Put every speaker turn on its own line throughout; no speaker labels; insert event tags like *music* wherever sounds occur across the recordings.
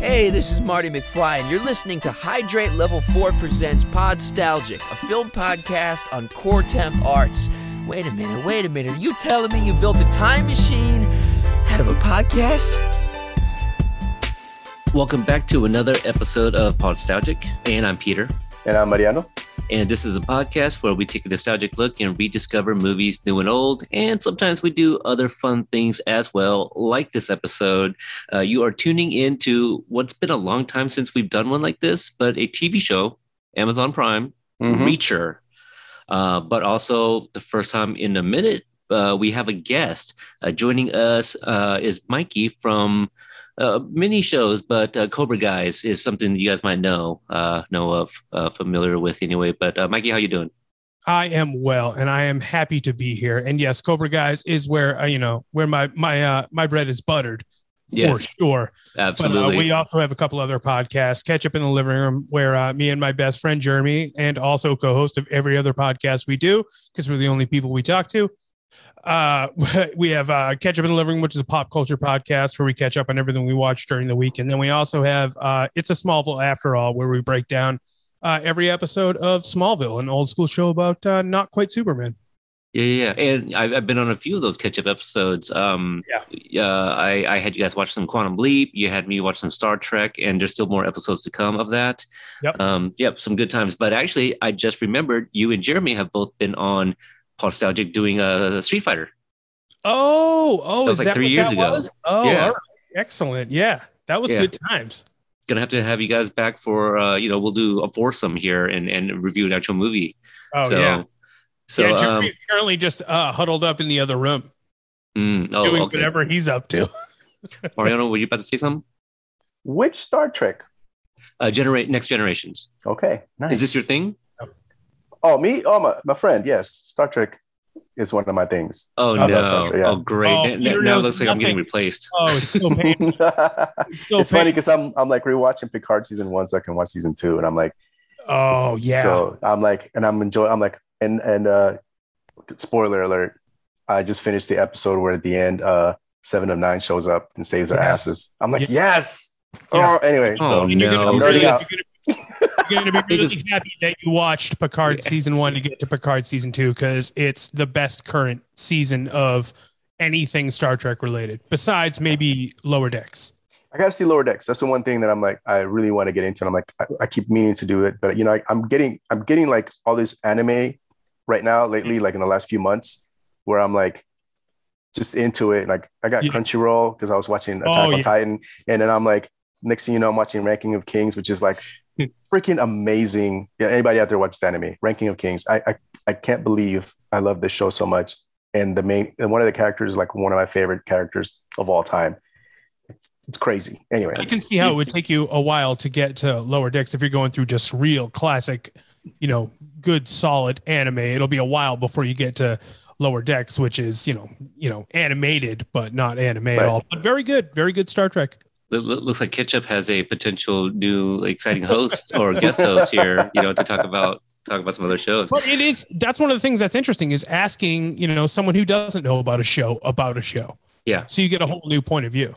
Hey, this is Marty McFly, and you're listening to Hydrate Level 4 Presents Podstalgic, a film podcast on core temp arts. Wait a minute, wait a minute. Are you telling me you built a time machine out of a podcast?
Welcome back to another episode of Podstalgic, and I'm Peter.
And I'm Mariano.
And this is a podcast where we take a nostalgic look and rediscover movies new and old. And sometimes we do other fun things as well, like this episode. Uh, you are tuning in to what's been a long time since we've done one like this, but a TV show, Amazon Prime, mm-hmm. Reacher. Uh, but also the first time in a minute, uh, we have a guest. Uh, joining us uh, is Mikey from uh, many shows, but uh, Cobra Guys is something you guys might know uh, know of, uh, familiar with anyway. But uh, Mikey, how you doing?
I am well, and I am happy to be here. And yes, Cobra Guys is where uh, you know where my my uh, my bread is buttered. Yes, for sure.
Absolutely.
But, uh, we also have a couple other podcasts, Catch Up in the Living Room, where uh, me and my best friend Jeremy, and also co-host of every other podcast we do, because we're the only people we talk to, uh, *laughs* we have uh, Catch Up in the Living Room, which is a pop culture podcast where we catch up on everything we watch during the week. And then we also have uh, It's a Smallville After All, where we break down uh, every episode of Smallville, an old school show about uh, not quite Superman.
Yeah, yeah, and I've, I've been on a few of those catch up episodes. Um, yeah, uh, I, I had you guys watch some Quantum Leap. You had me watch some Star Trek, and there's still more episodes to come of that.
Yep.
Um, yep, some good times. But actually, I just remembered you and Jeremy have both been on Nostalgic doing a Street Fighter.
Oh, oh,
that was like three years ago.
Was? Oh, yeah. excellent. Yeah, that was yeah. good times.
Gonna have to have you guys back for uh, you know, we'll do a foursome here and and review an actual movie.
Oh so, yeah. So yeah, Jeremy's um, currently just uh, huddled up in the other room,
mm, oh,
doing
okay.
whatever he's up to. *laughs*
Mariano, were you about to say something?
Which Star Trek?
Uh, generate next generations.
Okay,
nice. Is this your thing?
Oh, me? Oh, my, my friend. Yes, Star Trek is one of my things.
Oh I no! Yeah. Oh great! Oh, now, now it looks like I'm getting replaced.
Oh, it's so *laughs* painful.
it's, so it's funny because I'm I'm like rewatching Picard season one so I can watch season two, and I'm like,
oh yeah.
So I'm like, and I'm enjoying. I'm like, and and uh, spoiler alert, I just finished the episode where at the end, uh, Seven of Nine shows up and saves their yeah. asses. I'm like, yeah. yes. Yeah. Oh, anyway.
Oh, so no.
I'm nerding out
you're going to be *laughs* really just, happy that you watched Picard yeah. season one to get to Picard season two because it's the best current season of anything Star Trek related, besides maybe Lower Decks.
I got to see Lower Decks. That's the one thing that I'm like, I really want to get into. And I'm like, I, I keep meaning to do it, but you know, I, I'm getting, I'm getting like all this anime right now lately, like in the last few months, where I'm like, just into it. Like I got yeah. Crunchyroll because I was watching Attack oh, on yeah. Titan, and then I'm like, next thing you know, I'm watching Ranking of Kings, which is like freaking amazing. Yeah, anybody out there watches anime, Ranking of Kings. I, I I can't believe I love this show so much. And the main and one of the characters is like one of my favorite characters of all time. It's crazy. Anyway,
I can see how it would take you a while to get to lower decks if you're going through just real classic, you know, good solid anime. It'll be a while before you get to lower decks, which is you know you know animated but not anime right. at all. But very good, very good Star Trek
looks like Ketchup has a potential new exciting *laughs* host or guest host here, you know, to talk about talk about some other shows.
But it is that's one of the things that's interesting is asking, you know, someone who doesn't know about a show about a show.
Yeah.
So you get a whole new point of view.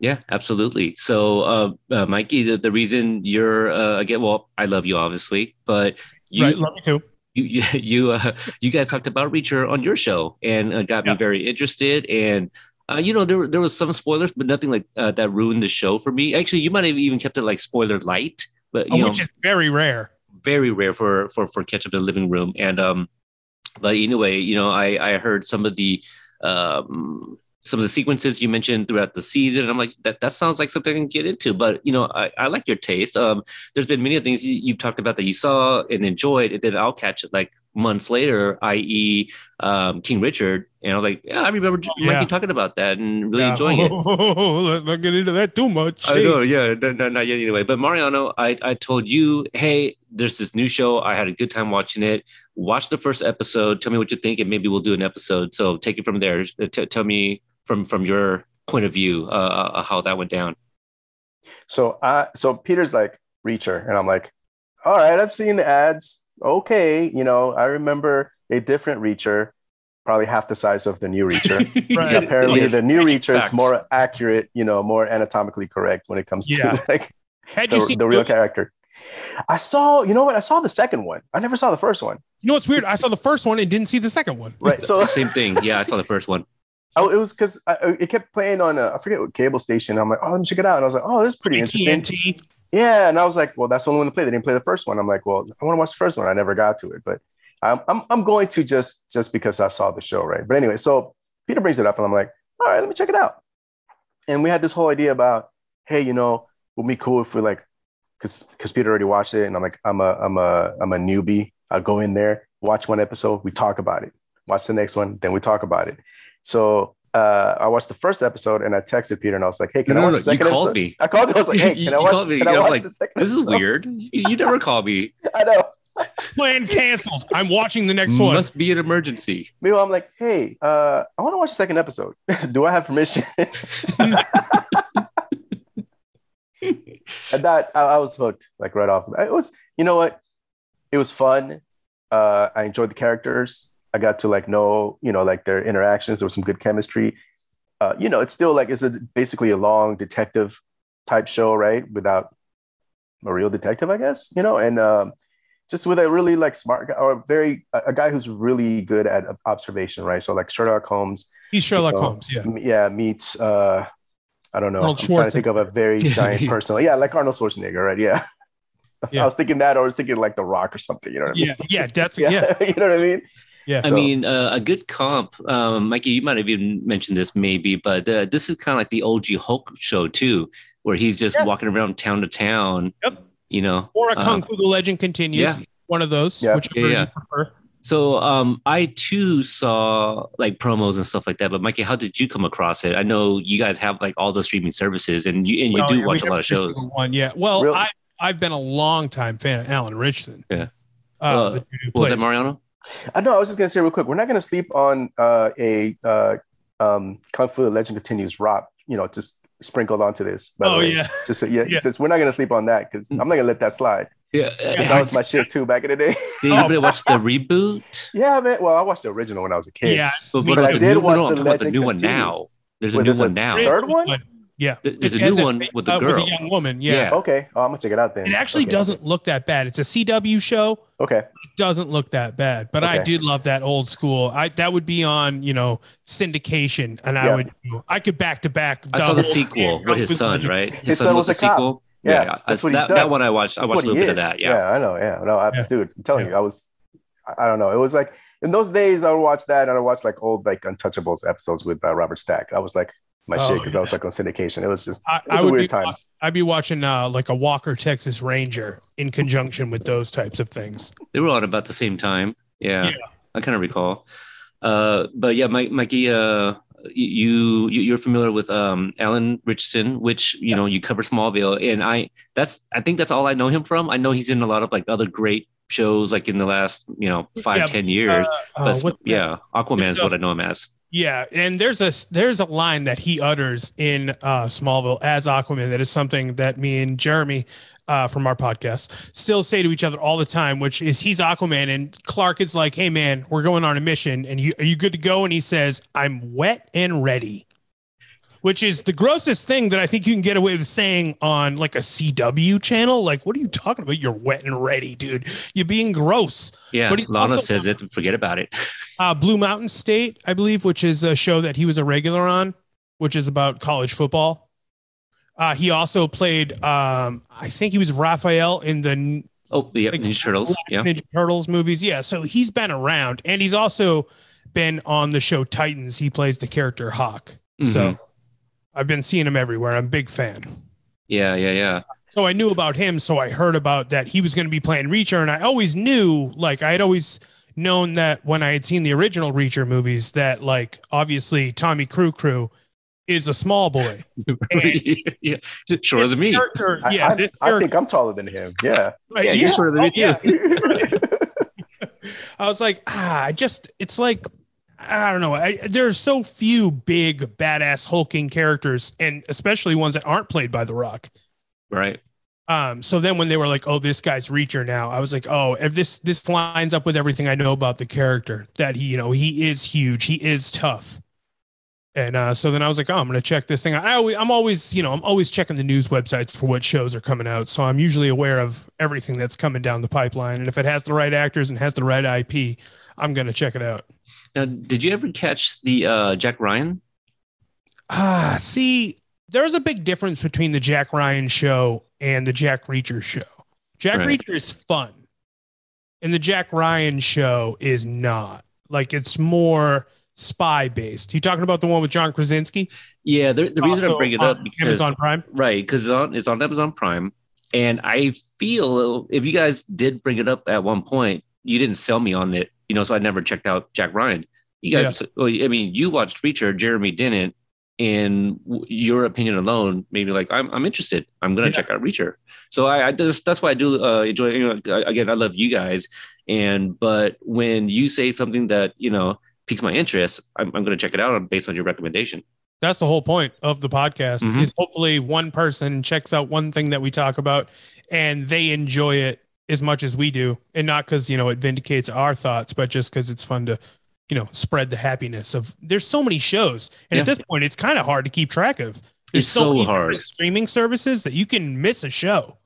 Yeah, absolutely. So, uh, uh Mikey, the, the reason you're uh, again, well, I love you obviously, but you
right, love me too.
You you *laughs* you, uh, you guys talked about Reacher on your show and uh, got yeah. me very interested and uh, you know, there there was some spoilers, but nothing like uh, that ruined the show for me. Actually, you might have even kept it like spoiler light, but you oh,
know, which is very rare,
very rare for for for catch up in the living room. And um, but anyway, you know, I I heard some of the um some of the sequences you mentioned throughout the season. And I'm like, that, that sounds like something I can get into. But you know, I, I like your taste. Um, there's been many things you, have talked about that you saw and enjoyed, and then I'll catch it like months later, i.e., um, King Richard. And I was like, yeah, I remember oh, yeah. Mikey talking about that and really yeah. enjoying it. *laughs*
let's not get into that too much.
I know, yeah, not, not yet anyway. But Mariano, I, I told you, hey, there's this new show. I had a good time watching it. Watch the first episode. Tell me what you think, and maybe we'll do an episode. So take it from there. T- tell me from from your point of view uh, uh, how that went down.
So, uh, so Peter's like Reacher, and I'm like, all right, I've seen the ads. Okay, you know, I remember a different Reacher. probably half the size of the new Reacher. *laughs*
Right.
Apparently,
Yeah.
the new Reacher is more accurate, you know, more anatomically correct when it comes
Yeah.
to *laughs* like
Had you
the,
seen
the real character. I saw, you know what? I saw the second one. I never saw the first one.
You know what's weird? I saw the first one and didn't see the second one.
Right. So *laughs*
Same thing. Yeah, I saw the first one.
I, it was because oh, it kept playing on a, I forget what cable station. I'm like, oh, let me check it out. And I was like, oh, this is pretty interesting.
TNT.
Yeah. And I was like, well, that's the only one to play. They didn't play the first one. I'm like, well, I want to watch the first one. I never got to it, but I'm, I'm, I'm going to just, just because I saw the show. Right. But anyway, so Peter brings it up and I'm like, all right, let me check it out. And we had this whole idea about, hey, you know, would be cool if we like, because because Peter already watched it, and I'm like, I'm a I'm a I'm a newbie. I'll go in there, watch one episode, we talk about it. Watch the next one, then we talk about it. So uh, I watched the first episode, and I texted Peter, and I was like, Hey, can
No,
I
no,
watch the
no, you called
episode?
me.
I called you. I was like, Hey, *laughs*
You-
can I
you
watch?
called me.
Can I
I'm
watch
like,
the second?
This is weird. You, you never call me. *laughs*
I know. *laughs*
Plan canceled. I'm watching the next one.
Must be an emergency.
Meanwhile, I'm like, Hey, uh, I want to watch the second episode. Do I have permission? and that I, I was hooked like right off. It was, you know what? It was fun. Uh, I enjoyed the characters. I got to like know, you know, like their interactions. There was some good chemistry. Uh, you know, it's still like it's a, basically a long detective type show, right? Without a real detective, I guess. You know, and um, just with a really like smart guy or very a, guy who's really good at observation, right? So like Sherlock Holmes,
He's Sherlock
So,
Holmes. Yeah.
yeah, meets uh, I don't know.
Arnold
I'm trying to think of a very *laughs* giant person. Yeah, like Arnold Schwarzenegger, right? Yeah. *laughs*
Yeah.
I was thinking that, or I was thinking like The Rock or something. You know what I mean?
Yeah. Yeah. That's *laughs* yeah.
you know what I mean?
Yeah.
I
So-
mean, uh, a good comp, um, Mikey, you might have even mentioned this maybe, but uh, this is kind of like the OG Hulk show too, where he's just
Yeah.
walking around town to town.
Yep.
You know.
Or a
Uh,
Kung Fu the Legend continues.
yeah.
One of those.
Yeah.
Whichever
Yeah, yeah.
you prefer.
So um, I too saw like promos and stuff like that. But Mikey, how did you come across it? I know you guys have like all the streaming services, and you and you
Oh,
do
yeah,
watch a lot of shows.
One. Yeah. Well,
Real-
I I've been a long time fan of Alan Ritchson.
Yeah.
Uh,
Uh,
the dude who
What was
plays-
that Mariano?
I know. I was just gonna say real quick. We're not gonna sleep on uh, a uh, um, Kung Fu: The Legend Continues. Rock, you know, just sprinkled onto this. by the
Oh
way.
yeah. *laughs*
Just so- yeah,
Yeah.
Just, we're not gonna sleep on that because I'm not gonna let that slide.
Yeah,
That
uh,
was my shit too back in the day. *laughs*
did anybody watch the reboot?
yeah, man. Well, I watched the original when I was a kid.
Yeah.
But
Me
what
But I did
new,
watch
no, I'm
The
talking about the
Legend
new one now. There's a
Wait,
new
there's a
one now.
third? Third one?
Yeah.
There- there's a new
has
one with the
uh,
girl.
With a young woman. Yeah.
Yeah.
Okay. Oh, I'm gonna check it out then.
It actually
Okay.
doesn't look that bad. It's a CW show.
Okay.
It doesn't look that bad, but I
Okay.
did love that old school. I that would be on, you know, syndication, and I would I could back to back.
I saw the sequel with his son, right? His,
His
son,
son
was,
was
the
a cop.
sequel.
Yeah,
I-
that's what he
that,
does.
that one I watched. I watched a little bit of that. Yeah.
I know. Yeah, no, I,
Yeah.
dude, I'm telling
Yeah.
you, I was, I- I don't know. It was like in those days, I would watch that, and I watched like old like Untouchables episodes with uh, Robert Stack. I was like my
Oh,
shit because I was like on syndication. It was just,
I,
it
I
was a
would
weird
be,
time.
I'd be watching uh, like a Walker Texas Ranger in conjunction with those types of things.
They were on about the same time. Yeah,
Yeah.
I kind of recall. Uh, but yeah, Mike, Mikey, uh, you, you you're familiar with um Alan Ritchson, which you know you cover Smallville, and I that's I think that's all I know him from. I know he's in a lot of like other great shows, like in the last you know five
Yeah,
ten years.
Uh,
but
what-
yeah, Aquaman is what I know him as.
Yeah, and there's a there's a line that he utters in uh, Smallville as Aquaman that is something that me and Jeremy uh, from our podcast still say to each other all the time, which is he's Aquaman and Clark is like, "Hey man, we're going on a mission, and you are you good to go?" And he says, "I'm wet and ready." Which is the grossest thing that I think you can get away with saying on like a CW channel. Like, what are you talking about? You're wet and ready, dude. You're being gross.
Yeah,
But
Lana
also-
says it. Forget about it. *laughs*
uh, Blue Mountain State, I believe, which is a show that he was a regular on, which is about college football. Uh, he also played, um, I think he was Raphael in the
Oh, yeah,
Like,
Ninja Turtles. Yeah,
Ninja Turtles movies. Yeah, so he's been around, and he's also been on the show Titans. He plays the character Hawk.
Mhm.
So I've been seeing him everywhere. I'm a big fan.
yeah, yeah, yeah.
So I knew about him. So I heard about that he was going to be playing Reacher, and I always knew, like, I had always known that when I had seen the original Reacher movies, that like obviously Tommy Crew Crew is a small boy. *laughs*
yeah, shorter than me.
Character,
I,
yeah,
I,
this
I think I'm taller than him. Yeah.
right,
Yeah,
yeah,
you're shorter than me
oh,
too.
yeah. *laughs* I was like, ah, I just it's like I don't know. I, there's so few big badass hulking characters, and especially ones that aren't played by The Rock.
Right.
Um, so then when they were like, "Oh, this guy's Reacher now," I was like, "Oh, if this this lines up with everything I know about the character. That he, you know, he is huge, he is tough." And uh, so then I was like, "Oh, I'm gonna check this thing." out. I always, I'm always, you know, I'm always checking the news websites for what shows are coming out, so I'm usually aware of everything that's coming down the pipeline. And if it has the right actors and has the right IP, I'm gonna check it out.
Now, did you ever catch the uh, Jack Ryan?
Ah, see, there's a big difference between the Jack Ryan show and the Jack Reacher show. Jack
Right.
Reacher is fun, and the Jack Ryan show is not. Like it's more spy based. You talking about the one with John Krasinski?
Yeah, the, the reason I bring it up because
Amazon Prime.
right because it's on it's on Amazon Prime, and I feel if you guys did bring it up at one point, you didn't sell me on it, you know, so I never checked out Jack Ryan. You guys, well, I mean, you watched Reacher, Jeremy didn't, and w- your opinion alone made me like, I'm, I'm interested. I'm gonna
Yeah.
check out Reacher. So I, I just, that's why I do uh, enjoy. You know, again, I love you guys, and but when you say something that you know piques my interest, I'm, I'm gonna check it out based on your recommendation.
That's the whole point of the podcast.
Mhm.
Is hopefully one person checks out one thing that we talk about, and they enjoy it as much as we do, and not because you know it vindicates our thoughts, but just because it's fun to, you know, spread the happiness of. There's so many shows, and at this point, it's kind of hard to keep track of. There's
It's so
many
hard.
streaming services that you can miss a show.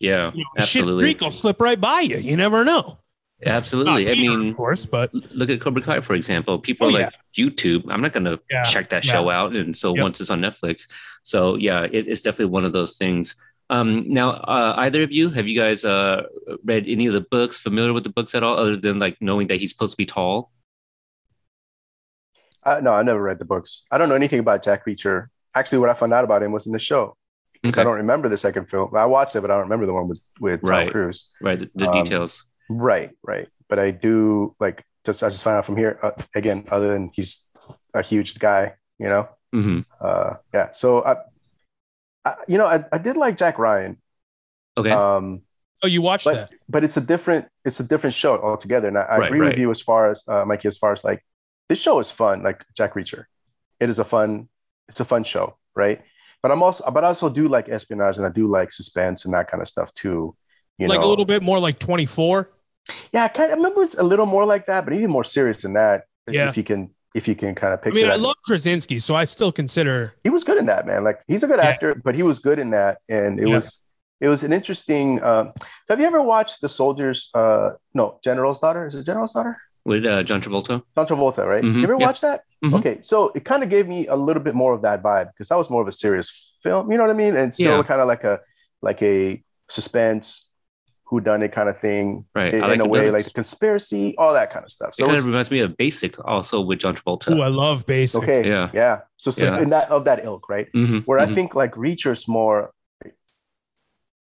Yeah,
You know,
absolutely.
Shit Creek will slip right by you. You never know.
Absolutely.
Not
I mean,
of course, but
look at Cobra Kai, for example. People
Oh,
are like YouTube. I'm not going to
Yeah,
check that
yeah.
show out. And so
Yep.
once it's on Netflix, so yeah, it, it's definitely one of those things. Um, now, uh, either of you have you guys uh, read any of the books? Familiar with the books at all, other than like knowing that he's supposed to be tall?
Uh, no, I never read the books. I don't know anything about Jack Reacher. Actually, what I found out about him was in the show.
Okay.
I don't remember the second film. I watched it, but I don't remember the one with with Tom
Right.
Cruise.
Right, the, the
Um,
details.
Right, right. But I do like just I just found out from here uh, again. Other than he's a huge guy, you know.
hmm
Uh, yeah. So I, I you know, I, I did like Jack Ryan.
Okay.
Um,
oh, you watched
but
that?
but it's a different it's a different show altogether. And I, I
Right,
agree
right.
with you as far as uh, Mikey, as far as like this show is fun, like Jack Reacher. It is a fun, it's a fun show, right? But I'm also, but I also do like espionage and I do like suspense and that kind of stuff too. You
like
know,
a little bit more like 24.
yeah, I kind of remember it's a little more like that, but even more serious than that.
Yeah.
if you can, if you can kind of pick,
I
picture
mean, I love Krasinski, so I still consider.
he was good in that, man. Like he's a good
Yeah.
actor, but he was good in that, and it
Yeah.
was it was an interesting. Um, have you ever watched the soldiers? Uh, no, General's daughter. Is it General's daughter?
With uh, John Travolta.
John Travolta, right?
Mhm,
you ever
yeah.
watch that?
Mhm.
Okay, so it kind of gave me a little bit more of that vibe because that was more of a serious film. You know what I mean? And still
Yeah.
kind of like a like a suspense, who done it kind of thing.
Right.
In,
like
in a way, like the conspiracy, all that kind of stuff.
It
So
kind
it
of reminds me of Basic, also with John Travolta.
oh I love basic.
okay,
Yeah.
yeah, So, so
Yeah.
in that of that ilk, right?
Mhm,
Where I
mhm.
think like Reacher's more,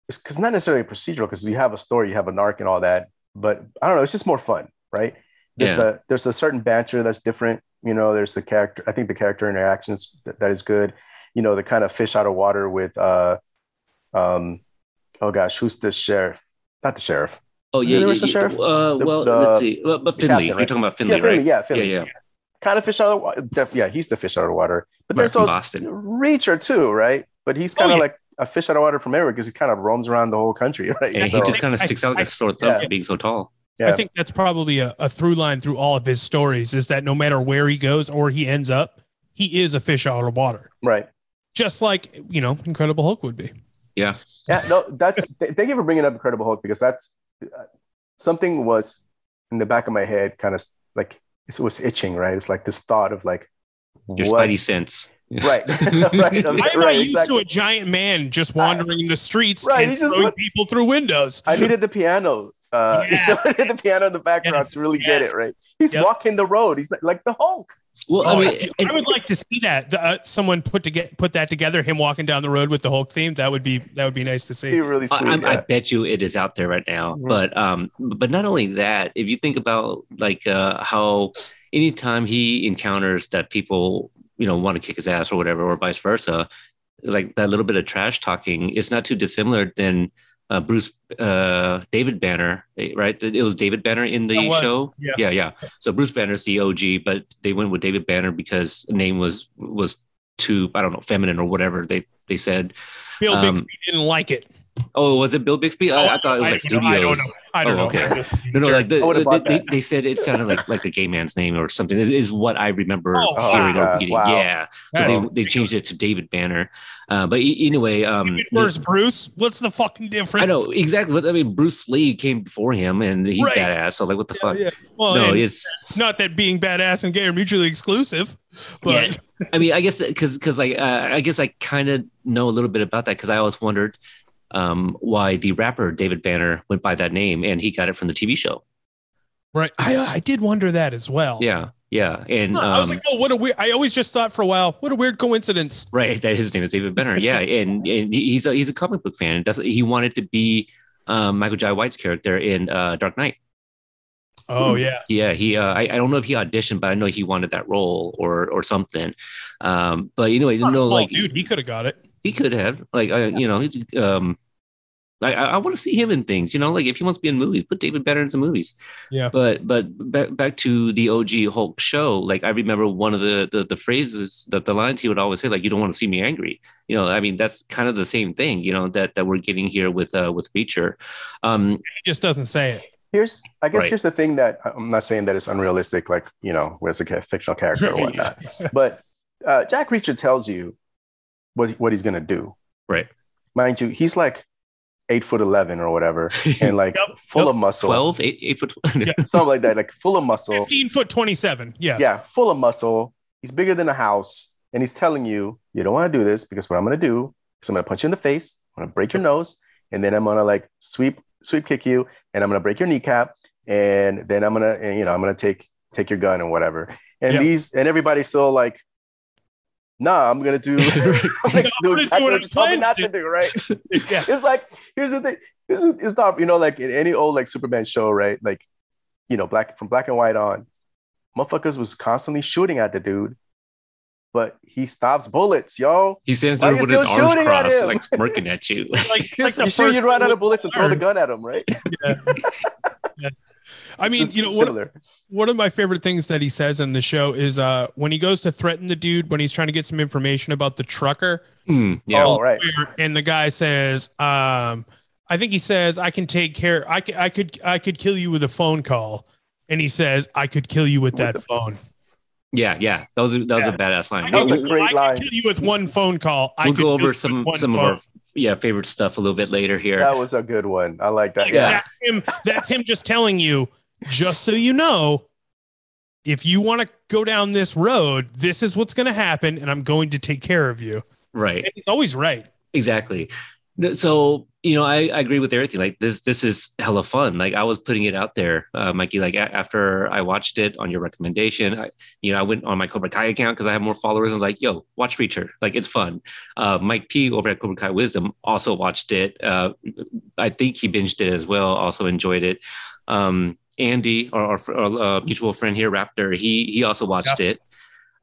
it's because not necessarily procedural because you have a story, you have an arc and all that, but I don't know, it's just more fun, right? There's
Yeah.
the there's a certain banter that's different. You know, there's the character. I think the character interactions that, that is good. You know, the kind of fish out of water with uh, um, oh gosh, who's the sheriff? Not the sheriff.
Oh
Is
yeah,
the
yeah, yeah.
sheriff?
Uh,
The-
well,
the-
let's see. Well, but Finlay,
captain,
you're talking about Finlay,
yeah, Finlay,
right?
yeah, Finlay.
Yeah, yeah.
Kind of fish out of the water. Yeah, he's the fish out of water. But there's also
Boston.
Reacher too, right? But he's kind of
yeah.
like a fish out of water from everywhere because he kind of roams around the whole country, *laughs* right?
And
So-
he just kind of
I-
sticks out like
I-
a sore thumb
yeah.
for being so tall.
yeah.
I think that's probably a, a through line through all of his stories is that no matter where he goes or he ends up, he is a fish out of water.
right.
Just like, you know, Incredible Hulk would be.
Yeah, Yeah. no, that's *laughs* th- thank you for bringing up Incredible Hulk because that's uh, something was in the back of my head, kind of like it was itching, right? It's like this thought of like,
Your
what-
spidey sense. *laughs*
right, *laughs* right,
I'm not
right,
used
exactly.
to a giant man just wandering in the streets
Right,
and
he's just
throwing
what-
people through windows.
I needed the piano. Uh,
Yeah. *laughs*
The piano in the background
Yes,
to really get it right. He's
Yep.
walking the road. He's like, like the Hulk.
Well,
Oh,
I mean,
I, I would like to see that the, uh, someone put to get put that together. Him walking down the road with the Hulk theme. That would be that would be nice to see.
really
I,
sweet.
I'm- I bet you it is out there right now.
Mhm.
But um, but not only that, if you think about like uh, how anytime he encounters that people you know want to kick his ass or whatever, or vice versa, like that little bit of trash talking, it's not too dissimilar than uh, Bruce uh, David Banner, right? It was David Banner in the show.
yeah.
yeah, yeah. So Bruce Banner's the OG, but they went with David Banner because the name was was too I don't know feminine or whatever they they said.
Bill
um,
Bixby didn't like it.
Oh, was it Bill Bixby? I, I thought it was like
don't know.
Studios.
I don't know. I don't
Oh,
know.
okay. *laughs* No, no, like the, the-
bought
they, they said it sounded like like a gay man's name or something. Is, is what I remember
Oh,
hearing
wow.
or reading.
Wow.
Yeah, so
That's
they, they changed it to David Banner. Uh, but anyway, um,
Where's Bruce? What's the fucking difference?
I know exactly. I mean, Bruce Lee came before him, and he's
Right.
badass. So like, what the
Yeah,
fuck?
yeah. Well,
no, it's
not that being badass and gay are mutually exclusive, but
yeah. I mean, I guess because because like uh, I guess I kind of know a little bit about that because I always wondered um, why the rapper David Banner went by that name, and he got it from the TV show.
right. I I did wonder that as well.
Yeah, yeah, and
Huh, I was
um,
like, oh, what a weird. I always just thought for a while, what a weird coincidence.
right that his name is David Banner. Yeah, *laughs* and and he's a he's a comic book fan. That's he wanted to be um, Michael Jai White's character in uh, Dark Knight.
Oh yeah,
Yeah, he. Uh, I, I don't know if he auditioned, but I know he wanted that role or or something. Um, but you know, you know, like
dude, he could have got it.
He could have like uh, you know he's um I, I want to see him in things, you know, like if he wants to be in movies, put David Banner in some movies.
Yeah.
But but back back to the OG Hulk show, like I remember one of the the, the phrases that the lines he would always say, like "You don't want to see me angry." You know, I mean that's kind of the same thing, you know, that that we're getting here with uh with Reacher. Um,
He just doesn't say it.
Here's, I guess,
Right.
here's the thing that I'm not saying that it's unrealistic, like you know, where's a fictional character or *laughs* whatnot. but uh, Jack Reacher tells you what what he's gonna do.
Right.
Mind you, he's like eight foot eleven or whatever, *laughs* and like
Yep,
full
yep.
of muscle,
12, eight, eight foot.
Yeah. *laughs*
something like that, like full of muscle.
15 foot 27. Yeah.
Yeah, full of muscle. He's bigger than a house, and he's telling you you don't want to do this because what I'm gonna do is I'm gonna punch you in the face, I'm gonna break your nose, and then I'm gonna like sweep sweep kick you, and I'm gonna break your kneecap, and then I'm gonna you know I'm gonna take take your gun and whatever. And
Yeah.
these and everybody's still like, nah, I'm gonna do, *laughs* *laughs* I'm gonna do exactly what you told me not to do, right? *laughs*
Yeah.
It's like here's the thing. This is it's not you know like in any old like Superman show, right? Like you know black from black and white on, motherfuckers was constantly shooting at the dude, but he stops bullets, yo.
he stands there with his arms
shooting at
crossed, like smirking at you.
Like, like
you sure
first
you'd run out of bullets and throw the gun at him, right?
I mean, you know, one,
similar.
one of my favorite things that he says in the show is uh when he goes to threaten the dude when he's trying to get some information about the trucker
Hmm, yeah.
Oh, right.
and the guy says um I think he says I can take care I could I could I could kill you with a phone call and he says I could kill you with
With
that
the-
phone.
yeah, yeah. those are a, that
Yeah.
a badass lines.
That was a
We'll-
great
I
line.
could kill you with one phone call. I
we'll
could
go over
you with
some
one
some of our yeah favorite stuff a little bit later here.
That was a good one. I like that.
Like,
Yeah.
That's him, that's him just telling you, just so you know, if you want to go down this road, this is what's going to happen, and I'm going to take care of you.
right.
And he's always right.
Exactly. So you know, I, I agree with everything. Like this, this is hella fun. Like I was putting it out there, uh, Mikey. Like a- after I watched it on your recommendation, I, you know, I went on my Cobra Kai account because I have more followers. I was like, "Yo, watch Reacher. Like it's fun." Uh, Mike P over at Cobra Kai Wisdom also watched it. Uh, I think he binged it as well. Also enjoyed it. Um, Andy, our, our, our uh, mutual friend here, Raptor, he he also watched it.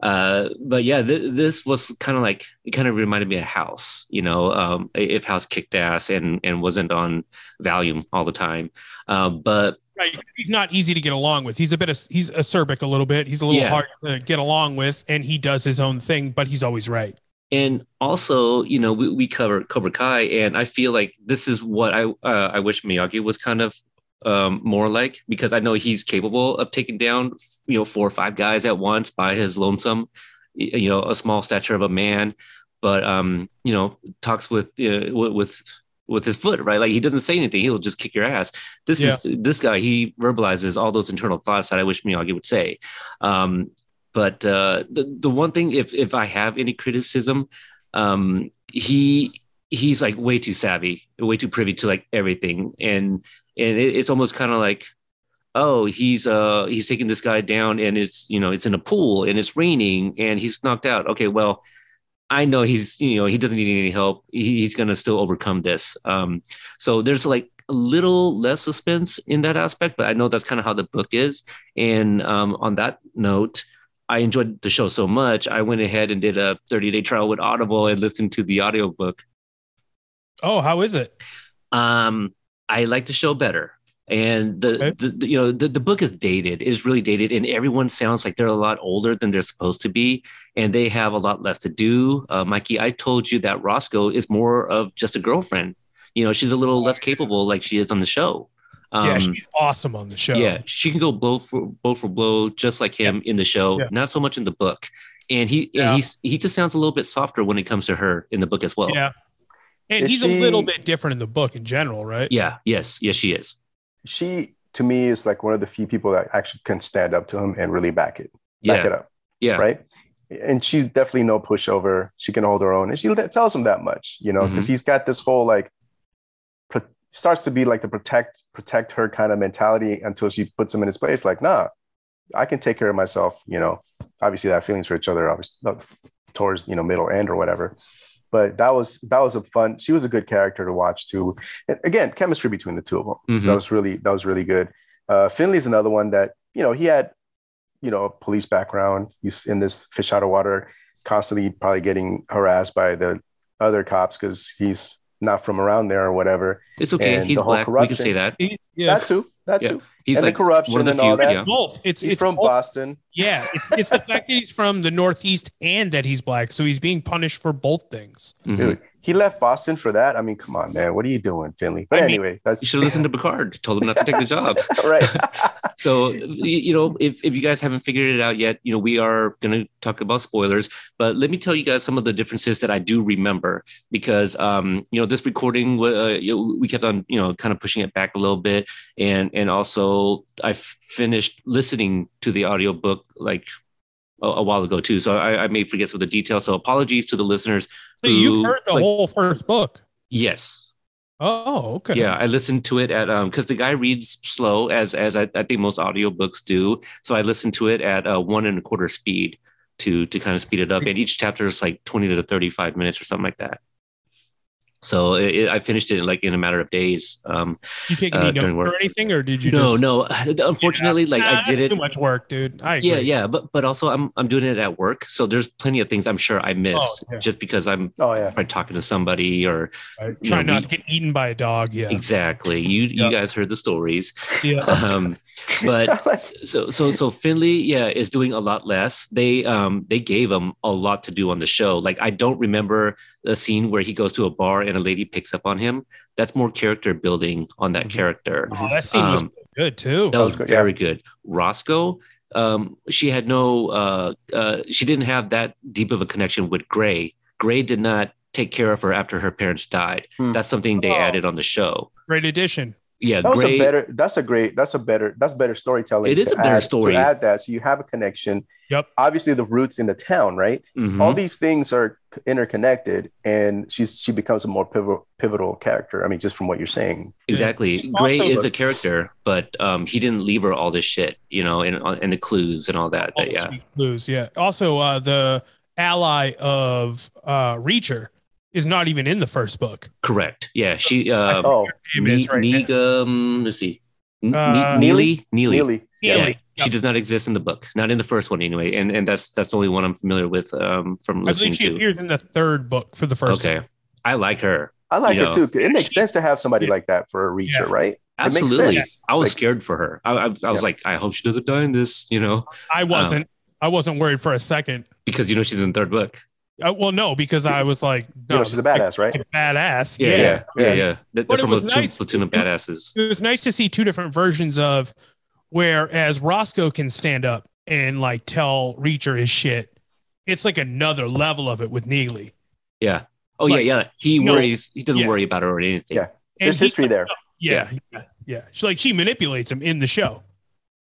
Uh, but yeah, th- this was kind of like it kind of reminded me of House, you know, um, if House kicked ass and and wasn't on Valium all the time. Uh, but
Right. He's not easy to get along with. He's a bit of he's acerbic a little bit. He's a little
Yeah.
hard to get along with, and he does his own thing, but he's always right.
and also, you know, we, we cover Cobra Kai, and I feel like this is what I uh, I wish Miyagi was kind of um, more like because I know he's capable of taking down you know four or five guys at once by his lonesome, you know, a small stature of a man, but um, you know, talks with uh, with. with his foot, right? Like he doesn't say anything; he'll just kick your ass. This is this guy. He verbalizes all those internal thoughts that I wish Miyagi would say. Um, but uh, the the one thing, if if I have any criticism, um, he he's like way too savvy, way too privy to like everything, and and it, it's almost kind of like, oh, he's uh he's taking this guy down, and it's you know it's in a pool and it's raining and he's knocked out. Okay, well. I know he's, you know, he doesn't need any help. He- He's going to still overcome this. Um, so there's like a little less suspense in that aspect, but I know that's kind of how the book is. And um, on that note, I enjoyed the show so much, I went ahead and did a 30 day trial with Audible and listened to the audiobook.
Oh, how is it?
Um, I like the show better. And the,
Okay.
the, you know the, the book is dated is really dated and everyone sounds like they're a lot older than they're supposed to be and they have a lot less to do uh, mikey i told you that roscoe is more of just a girlfriend You know, she's a little less capable like she is on the show. Um,
yeah, she's awesome on the show.
yeah, she can go blow for blow for blow just like him in the show,
Yeah.
not so much in the book. And he
Yeah.
and he's he just sounds a little bit softer when it comes to her in the book as well.
Yeah. And
Is
he's a little bit different in the book in general, right?
Yeah, yes, yes, she is.
She to me is like one of the few people that actually can stand up to him and really back it, back
Yeah,
it up,
yeah,
right? And she's definitely no pushover. She can hold her own, and she tells him that much, you know,
Mm-hmm.
because he's got this whole like pro- starts to be like the protect protect her kind of mentality until she puts him in his place. Like, nah, I can take care of myself. You know, obviously they have feelings for each other, obviously not towards you know middle end or whatever. But that was that was a fun. She was a good character to watch too. And again, chemistry between the two of them.
Mhm.
That was really that was really good. Uh, Finlay's another one that you know he had you know a police background. He's in this fish out of water, constantly probably getting harassed by the other cops because he's not from around there or whatever.
It's okay.
And
He's
the whole
black. We can say that.
He's- yeah.
That too. That
Yeah.
too.
He's
and
like
the corruption
of the
and
few.
all that.
Yeah.
both. It's
He's
it's
from
both-
Boston.
Yeah, it's, it's the fact that he's from the Northeast and that he's black, so he's being punished for both things.
Mhm.
Dude, he left Boston for that. I mean, come on, man. What are you doing, Finlay? But
I mean,
anyway, that's
You should have listened to Picard. Told him not to take the job. *laughs*
right. *laughs*
So you know, if, if you guys haven't figured it out yet, you know, we are gonna talk about spoilers. But let me tell you guys some of the differences that I do remember because um, you know, this recording uh, we kept on, you know, kind of pushing it back a little bit. And and also I finished listening to the audiobook like a, a while ago too. So I, I may forget some of the details. So apologies to the listeners.
So you've heard the
like-
whole first book.
Yes.
Oh, okay.
Yeah, I listened to it at um because the guy reads slow as as I, I think most audiobooks do. So I listened to it at uh, one and a quarter speed to to kind of speed it up. And each chapter is like twenty to thirty five minutes or something like that. So it, it- I finished it like in a matter of days. Um,
You take
uh,
any
during
notes or anything, or did you
no,
just?
no. *laughs* Unfortunately, like
Nah,
I did it.
Too much work, dude. I agree.
Yeah, yeah, but but also I'm I'm doing it at work, so there's plenty of things I'm sure I missed
yeah.
just because I'm
Oh yeah.
talking to somebody or
Right.
you
Try
know,
not
we-
to get eaten by a dog. Yeah.
exactly. You
Yeah.
you guys heard the stories,
Yeah. *laughs*
um, but *laughs* so so so Finlay, yeah, is doing a lot less. They um they gave him a lot to do on the show. Like I don't remember the scene where he goes to a bar and a lady picks up on him. That's more character building on that
Mhm.
character.
Oh, that scene was
Um,
good too.
That was
was good,
very good. Roscoe, um, she had no, uh, uh, she didn't have that deep of a connection with Gray. Gray did not take care of her after her parents died.
Hmm.
That's something they
Oh.
added on the show.
Great addition.
Yeah,
That was
Gray.
a better. That's a great. That's a better. That's better storytelling.
It is a better
add-
story.
To add that, so you have a connection.
Yep.
Obviously, the roots in the town, right?
Mhm.
All these things are interconnected, and she's she becomes a more pivotal pivotal character. I mean, just from what you're saying.
Exactly.
Also-
Gray is a character, but um, he didn't leave her all this shit, you know, and and the clues and all that.
All
That- yeah,
sweet blues. Yeah. Also, uh, the ally of uh, Reacher is not even in the first book.
correct. Yeah, she. Uh,
Oh,
Name is
Ne-
right now.
Nega, um, let's see, N-
Uh,
Neely, Neely.
Neely.
Yeah,
Neely.
she does not exist in the book, not in the first one anyway, and and that's that's the only one I'm familiar with um, from
I
listening
believe she
to.
appears in the third book for the first.
Okay, I like her
I like
You
her
know.
too. It makes
She-
sense to have somebody
Yeah.
like that for a reacher,
Yeah.
right?
Absolutely. I was
Like-
scared for her. I, I, I was
Yeah.
like, I hope she doesn't die in this, you know,
I wasn't. I wasn't worried for a second.
because you know she's in the third book.
Uh, well, no, because I was like,
You
no,
know, she's a badass, right?
like, badass.
Yeah,
Yeah.
yeah, yeah,
Yeah.
yeah. They're
But it was
a
nice-
platoon of badasses.
It was nice to see two different versions of whereas Roscoe can stand up and like tell Reacher his shit. It's like another level of it with Neely.
Yeah. Oh
Like,
yeah, yeah. He
no,
worries. He doesn't
yeah.
worry about her or anything.
Yeah.
And
There's
he-
history there.
Yeah, yeah, yeah. She like she manipulates him in the show.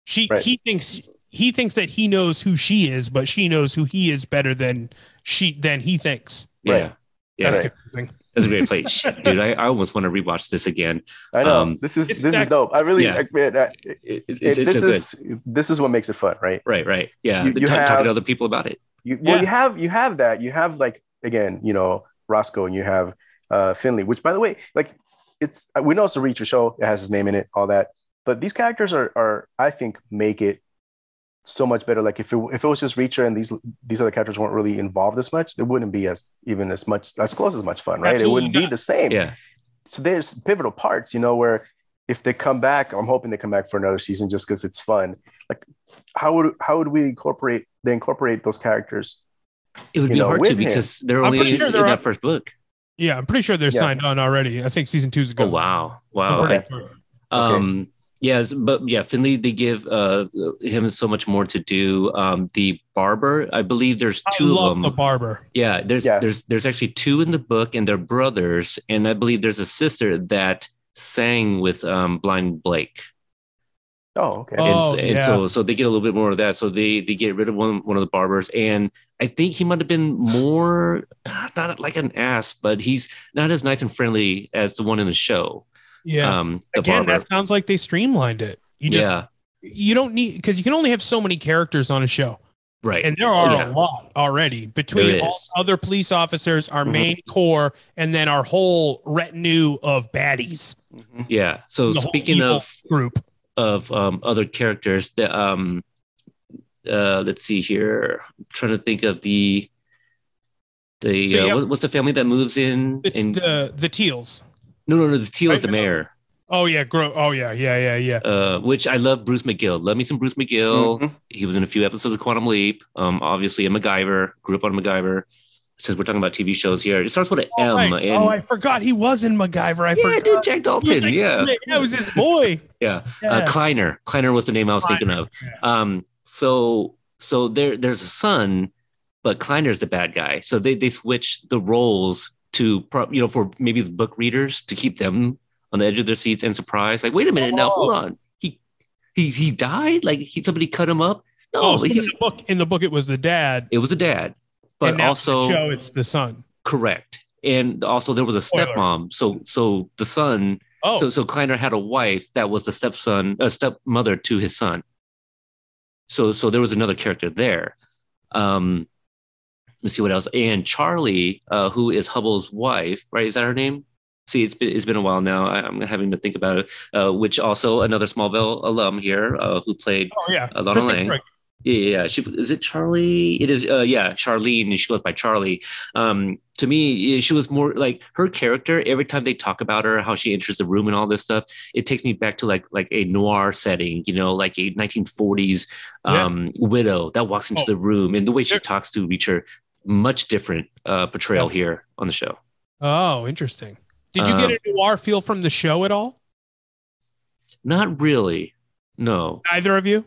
She
Right.
he thinks he thinks that he knows who she is, but she knows who he is better than she than he thinks.
Yeah.
Right.
Yeah.
That's
Right.
confusing.
That's a great play. *laughs* Shit, dude, I, I almost want to rewatch this again.
I know.
Um,
this is this is dope. I really,
Yeah.
I, I-
It, it,
it-
it's it's
this
so good.
is this is what makes it fun, right?
Right, right. Yeah.
You- you
Talk-
have-
talking to other people about it.
You well,
Yeah.
you have you have that. You have like again, you know, Roscoe, and you have uh Finlay. Which, by the way, like it's we know it's a Reacher show. It has his name in it, all that. But these characters are are I think make it so much better. Like if it if it was just Reacher and these these other characters weren't really involved as much, it wouldn't be as even as much as close as much fun, right?
Absolutely
it wouldn't be the same.
Yeah.
so there's pivotal parts, you know, where if they come back, I'm hoping they come back for another season just because it's fun. Like, how would how would we incorporate they incorporate those characters?
It would be
know,
hard to
with him.
because they're
I'm
only
pretty
in,
sure they're
that
on-
first book.
Yeah, I'm pretty sure they're
Yeah.
signed on already. I think season two's a
Oh wow, wow.
pretty
I-
sure.
Um, Yes, but yeah, Finlay they give uh him so much more to do. Um, the barber, I believe there's
I
two of
love
them.
the barber.
Yeah, there's
Yeah.
there's there's actually two in the book, and they're brothers. And I believe there's a sister that sang with um Blind Blake.
Oh, okay.
And,
Oh,
s- and
yeah.
so so they get a little bit more of that. So they they get rid of one one of the barbers, and I think he might have been more not like an ass, but he's not as nice and friendly as the one in the show.
Yeah.
Um, the
Again,
barber.
that sounds like they streamlined it. You just
yeah,
you don't need because you can only have so many characters on a show,
right.
and there are
yeah.
a lot already between all other police officers, our
Mhm.
main core, and then our whole retinue of baddies
Mhm.
Yeah. So speaking of
group.
of um, other characters, the um, uh, let's see here. I'm trying to think of the the
So
uh,
have-
what's the family that moves in? And
the the Teales.
No, no, no. The Teale is the
now.
mayor.
Oh yeah, grow. Oh yeah, yeah, yeah, yeah.
Uh, which I love Bruce McGill. Love me some Bruce McGill.
Mhm.
He was in a few episodes of Quantum Leap. Um, obviously a MacGyver. Grew up on MacGyver. Since we're talking about TV shows here, it starts with an M.
Oh, right.
and
oh, I forgot he was in MacGyver. I
yeah,
forgot.
dude, Jack Dalton.
like,
yeah,
that was his boy.
yeah. *laughs*
Yeah.
Uh, Kliner. Kliner was the name I was thinking of. Um, so so there there's a son, but Kliner's the bad guy. So they they switch the roles to pro- you know for maybe the book readers to keep them on the edge of their seats and surprised. Like, wait a minute now, hold on. He he he died? Like he somebody cut him up? No,
Oh, so
he-
in the book, in the book, it was the dad,
it was a dad. But
and now in
also
the show, it's the son.
correct. And also there was a
Spoiler.
stepmom. So so the son
Oh,
so so Kliner had a wife that was the stepson, a stepmother to his son. So so there was another character there. Um, let's see what else. And Charlie, uh, who is Hubble's wife, right? Is that her name? See, it's been it's been a while now. I, I'm having to think about it. Uh, which also another Smallville alum here, uh, who played
oh yeah.
Lana
Kristen
Lang. Yeah, yeah, yeah. She is it Charlie? It is. Uh, yeah, Charlene, and she goes by Charlie. Um, to me, she was more like her character. Every time they talk about her, how she enters the room and all this stuff, it takes me back to like like a noir setting. You know, like a 1940s um, widow that walks into
Oh.
the room, and the way she talks to Reacher, much different uh, portrayal here on the show.
Oh, interesting. Did you get
Um,
a noir feel from the show at all?
Not really. No.
Either of you?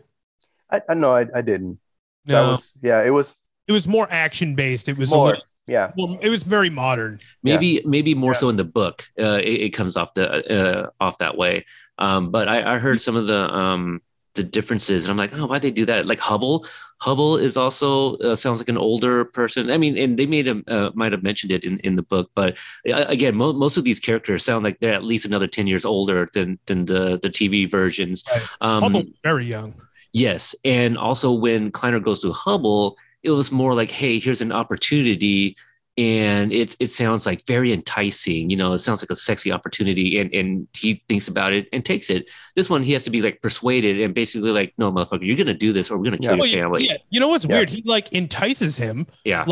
I, I know I, I didn't. That was yeah. It was
it was more action based. It was a
more.
little,
Yeah.
well, it was very modern.
maybe maybe more
Yeah.
so in the book uh it, it comes off the uh off that way um but i i heard some of the um the differences and i'm like oh why'd they do that like hubble hubble is also uh, sounds like an older person i mean and they made him uh, might have mentioned it in in the book but uh, again mo- most of these characters sound like they're at least another 10 years older than than the the tv versions
Right.
um
Hubble very young.
Yes. And also when Kliner goes to Hubble, it was more like, hey, here's an opportunity. And it, it sounds like very enticing. You know, it sounds like a sexy opportunity. And, and he thinks about it and takes it. This one, he has to be like persuaded and basically like, no, motherfucker, you're going to do this or we're going to kill
Yeah.
Your
oh,
family.
yeah, you know what's
Yeah.
weird? He like entices him
Yeah.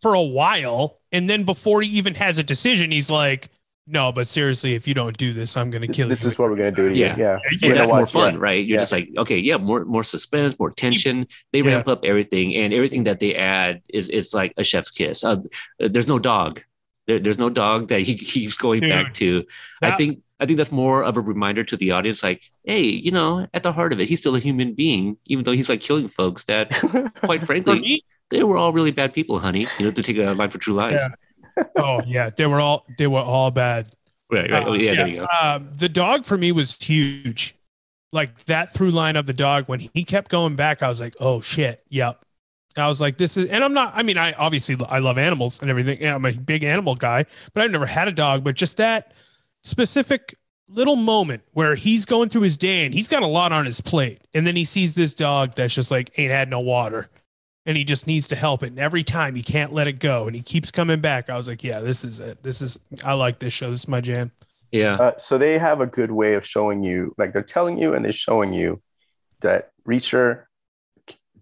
for a while, and then before he even has a decision, he's like, "No, but seriously, if you don't do this, I'm going to kill
This
you."
This is what we're gonna do to you.
Yeah.
Yeah.
Yeah,
that's more fun,
yeah.
right? You're
Yeah.
just like, okay, yeah, more more suspense, more tension. They
Yeah.
ramp up everything, and everything that they add is is like a chef's kiss. Uh, there's no dog. There, there's no dog that he keeps going back to. I think I think that's more of a reminder to the audience, like, hey, you know, at the heart of it, he's still a human being, even though he's like killing folks that, *laughs* quite frankly,
me,
they were all really bad people, honey. You know, to take a line for true lies.
Yeah. oh yeah, they were all they were all bad.
Right, right.
Uh,
oh, yeah, there you go.
Um, the dog for me was huge. Like that through line of the dog when he kept going back, I was like, "Oh shit, yep." I was like, "This is," and I'm not. I mean, I obviously I love animals and everything. and I'm a big animal guy, but I've never had a dog. But just that specific little moment where he's going through his day and he's got a lot on his plate, and then he sees this dog that's just like ain't had no water, and he just needs to help it. And every time he can't let it go, and he keeps coming back. I was like, "Yeah, this is it. This is I like this show. This is my jam."
Yeah.
Uh, so they have a good way of showing you, like they're telling you and they're showing you that Reacher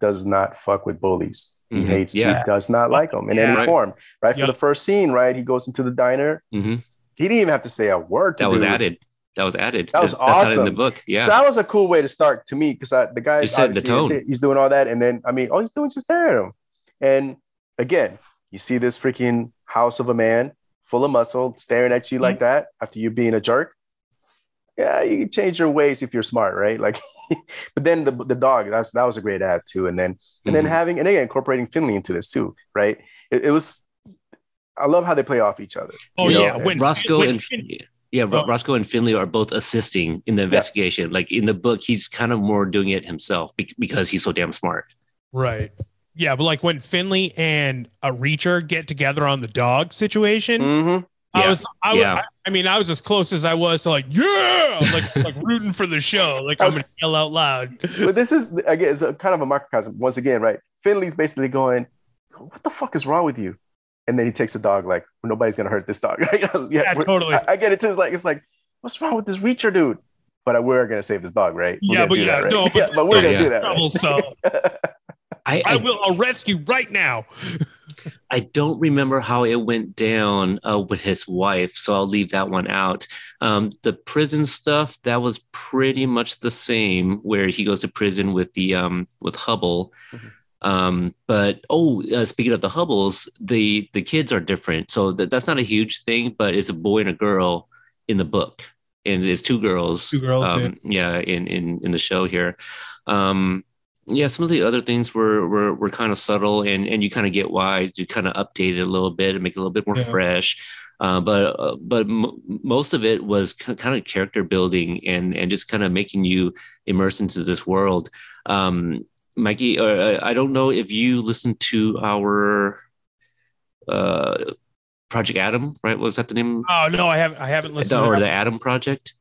does not fuck with bullies. He
Mhm.
hates,
Yeah.
he does not like them in
Yeah.
any
Right.
form. Right.
Yep.
For the first scene, right? He goes into the diner.
hmm
He didn't even have to say a word to
That was added. That was added.
That was
That's- That's not in the book. Yeah.
So that was a cool way to start to me because the guy
You set the tone.
He's doing all that, and then I mean, all he's doing is just staring at him. And again, you see this freaking house of a man full of muscle, staring at you like that after you being a jerk, yeah, you can change your ways if you're smart, right? Like, *laughs* but then the the dog that's that was a great ad too, and then and then
Mhm.
having and again incorporating Finlay into this too, right? It, it was. I love how they play off each other.
Oh
you know?
yeah, when
Roscoe
when-
and yeah, Ro-
Oh.
Roscoe and Finlay are both assisting in the investigation. Like in the book, he's kind of more doing it himself because he's so damn smart.
right. Yeah, but like when Finlay and a Reacher get together on the dog situation,
Mhm.
I
Yeah.
was, I, was
Yeah.
I, I mean, I was as close as I was to like, yeah, like like rooting for the show. Like I'm gonna yell out loud.
but this is again it's a kind of a microcosm once again right finlay's basically going what the fuck is wrong with you and then he takes the dog like nobody's gonna hurt this dog *laughs* right
Yeah, totally.
I, I get it too it's like it's like what's wrong with this reacher dude but we're gonna save this dog right We're
Yeah, but yeah,
that, right?
no, *laughs* but-
yeah, but we're gonna
yeah.
do that
Trouble,
right? *laughs*
so
I,
I
I,
will arrest you right now.
I don't remember how it went down uh, with his wife, so I'll leave that one out. Um, the prison stuff that was pretty much the same, where he goes to prison with the um, with Hubble.
Mhm.
Um, but oh, uh, speaking of the Hubbles, the the kids are different, so that, that's not a huge thing. But it's a boy and a girl in the book, and it's two girls.
Two girls,
um, yeah, in in in the show here. Um, yeah, some of the other things were were, were kind of subtle, and and you kind of get why you kind of update it a little bit and make it a little bit more
Yeah.
fresh. Uh, but uh, but m- most of it was k- kind of character building and and just kind of making you immersed into this world. Um, Mikey, uh, I don't know if you listened to our uh, Project Adam, right? Was that the name?
Oh no, I haven't. I haven't listened.
or
to
the. Adam Project?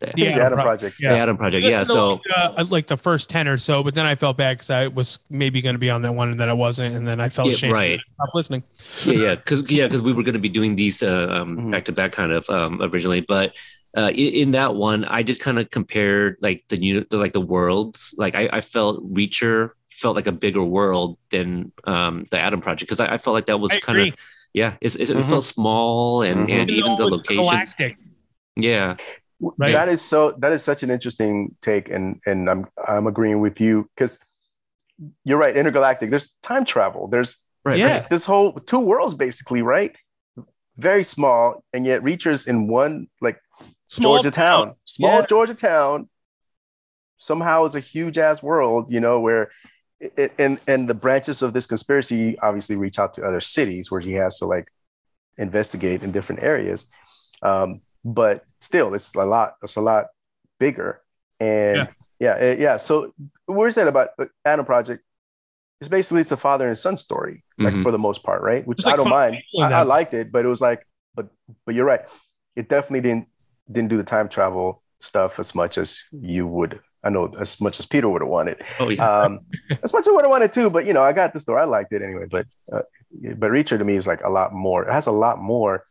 The,
It's the
Yeah,
Adam
right.
project
Yeah.
the Adam Project. Yeah. So
like, uh, like the first ten or so, but then I felt bad because I was maybe going to be on that one and then I wasn't, and then I felt
Yeah,
ashamed.
right.
Stop listening.
yeah, yeah, because yeah, because we were going to be doing these uh, um,
Mhm.
back to back kind of um, originally, but uh, in, in that one, I just kind of compared like the new, the, like the worlds. Like I, I felt Reacher felt like a bigger world than um, the Adam Project because I, I felt like that was kind of yeah, it's, it's,
Mhm.
it felt small and
Mhm.
and even the
though it's
locations.
galactic.
Yeah,
Right.
that is so that is such an interesting take and and i'm i'm agreeing with you because you're right intergalactic there's time travel there's
right.
Yeah.
right.
this whole two worlds basically right very small and yet reachers in one like
Small
Georgia town, small
Yeah.
Georgia town, somehow is a huge ass world, you know, where it, and and the branches of this conspiracy obviously reach out to other cities where he has to like investigate in different areas. Um, but still, it's a lot. It's a lot bigger, and
Yeah.
yeah, yeah. So we're saying about the Adam Project. It's basically it's a father and son story, like
Mhm.
for the most part, right? Which
like
I don't mind. I, I liked it, but it was like, but but you're right. It definitely didn't didn't do the time travel stuff as much as you would. I know as much as Peter would have wanted.
Oh yeah.
Um, *laughs* as much as I would have wanted too, but you know, I got the story. I liked it anyway. But uh, but Reacher to me is like a lot more. It has a lot more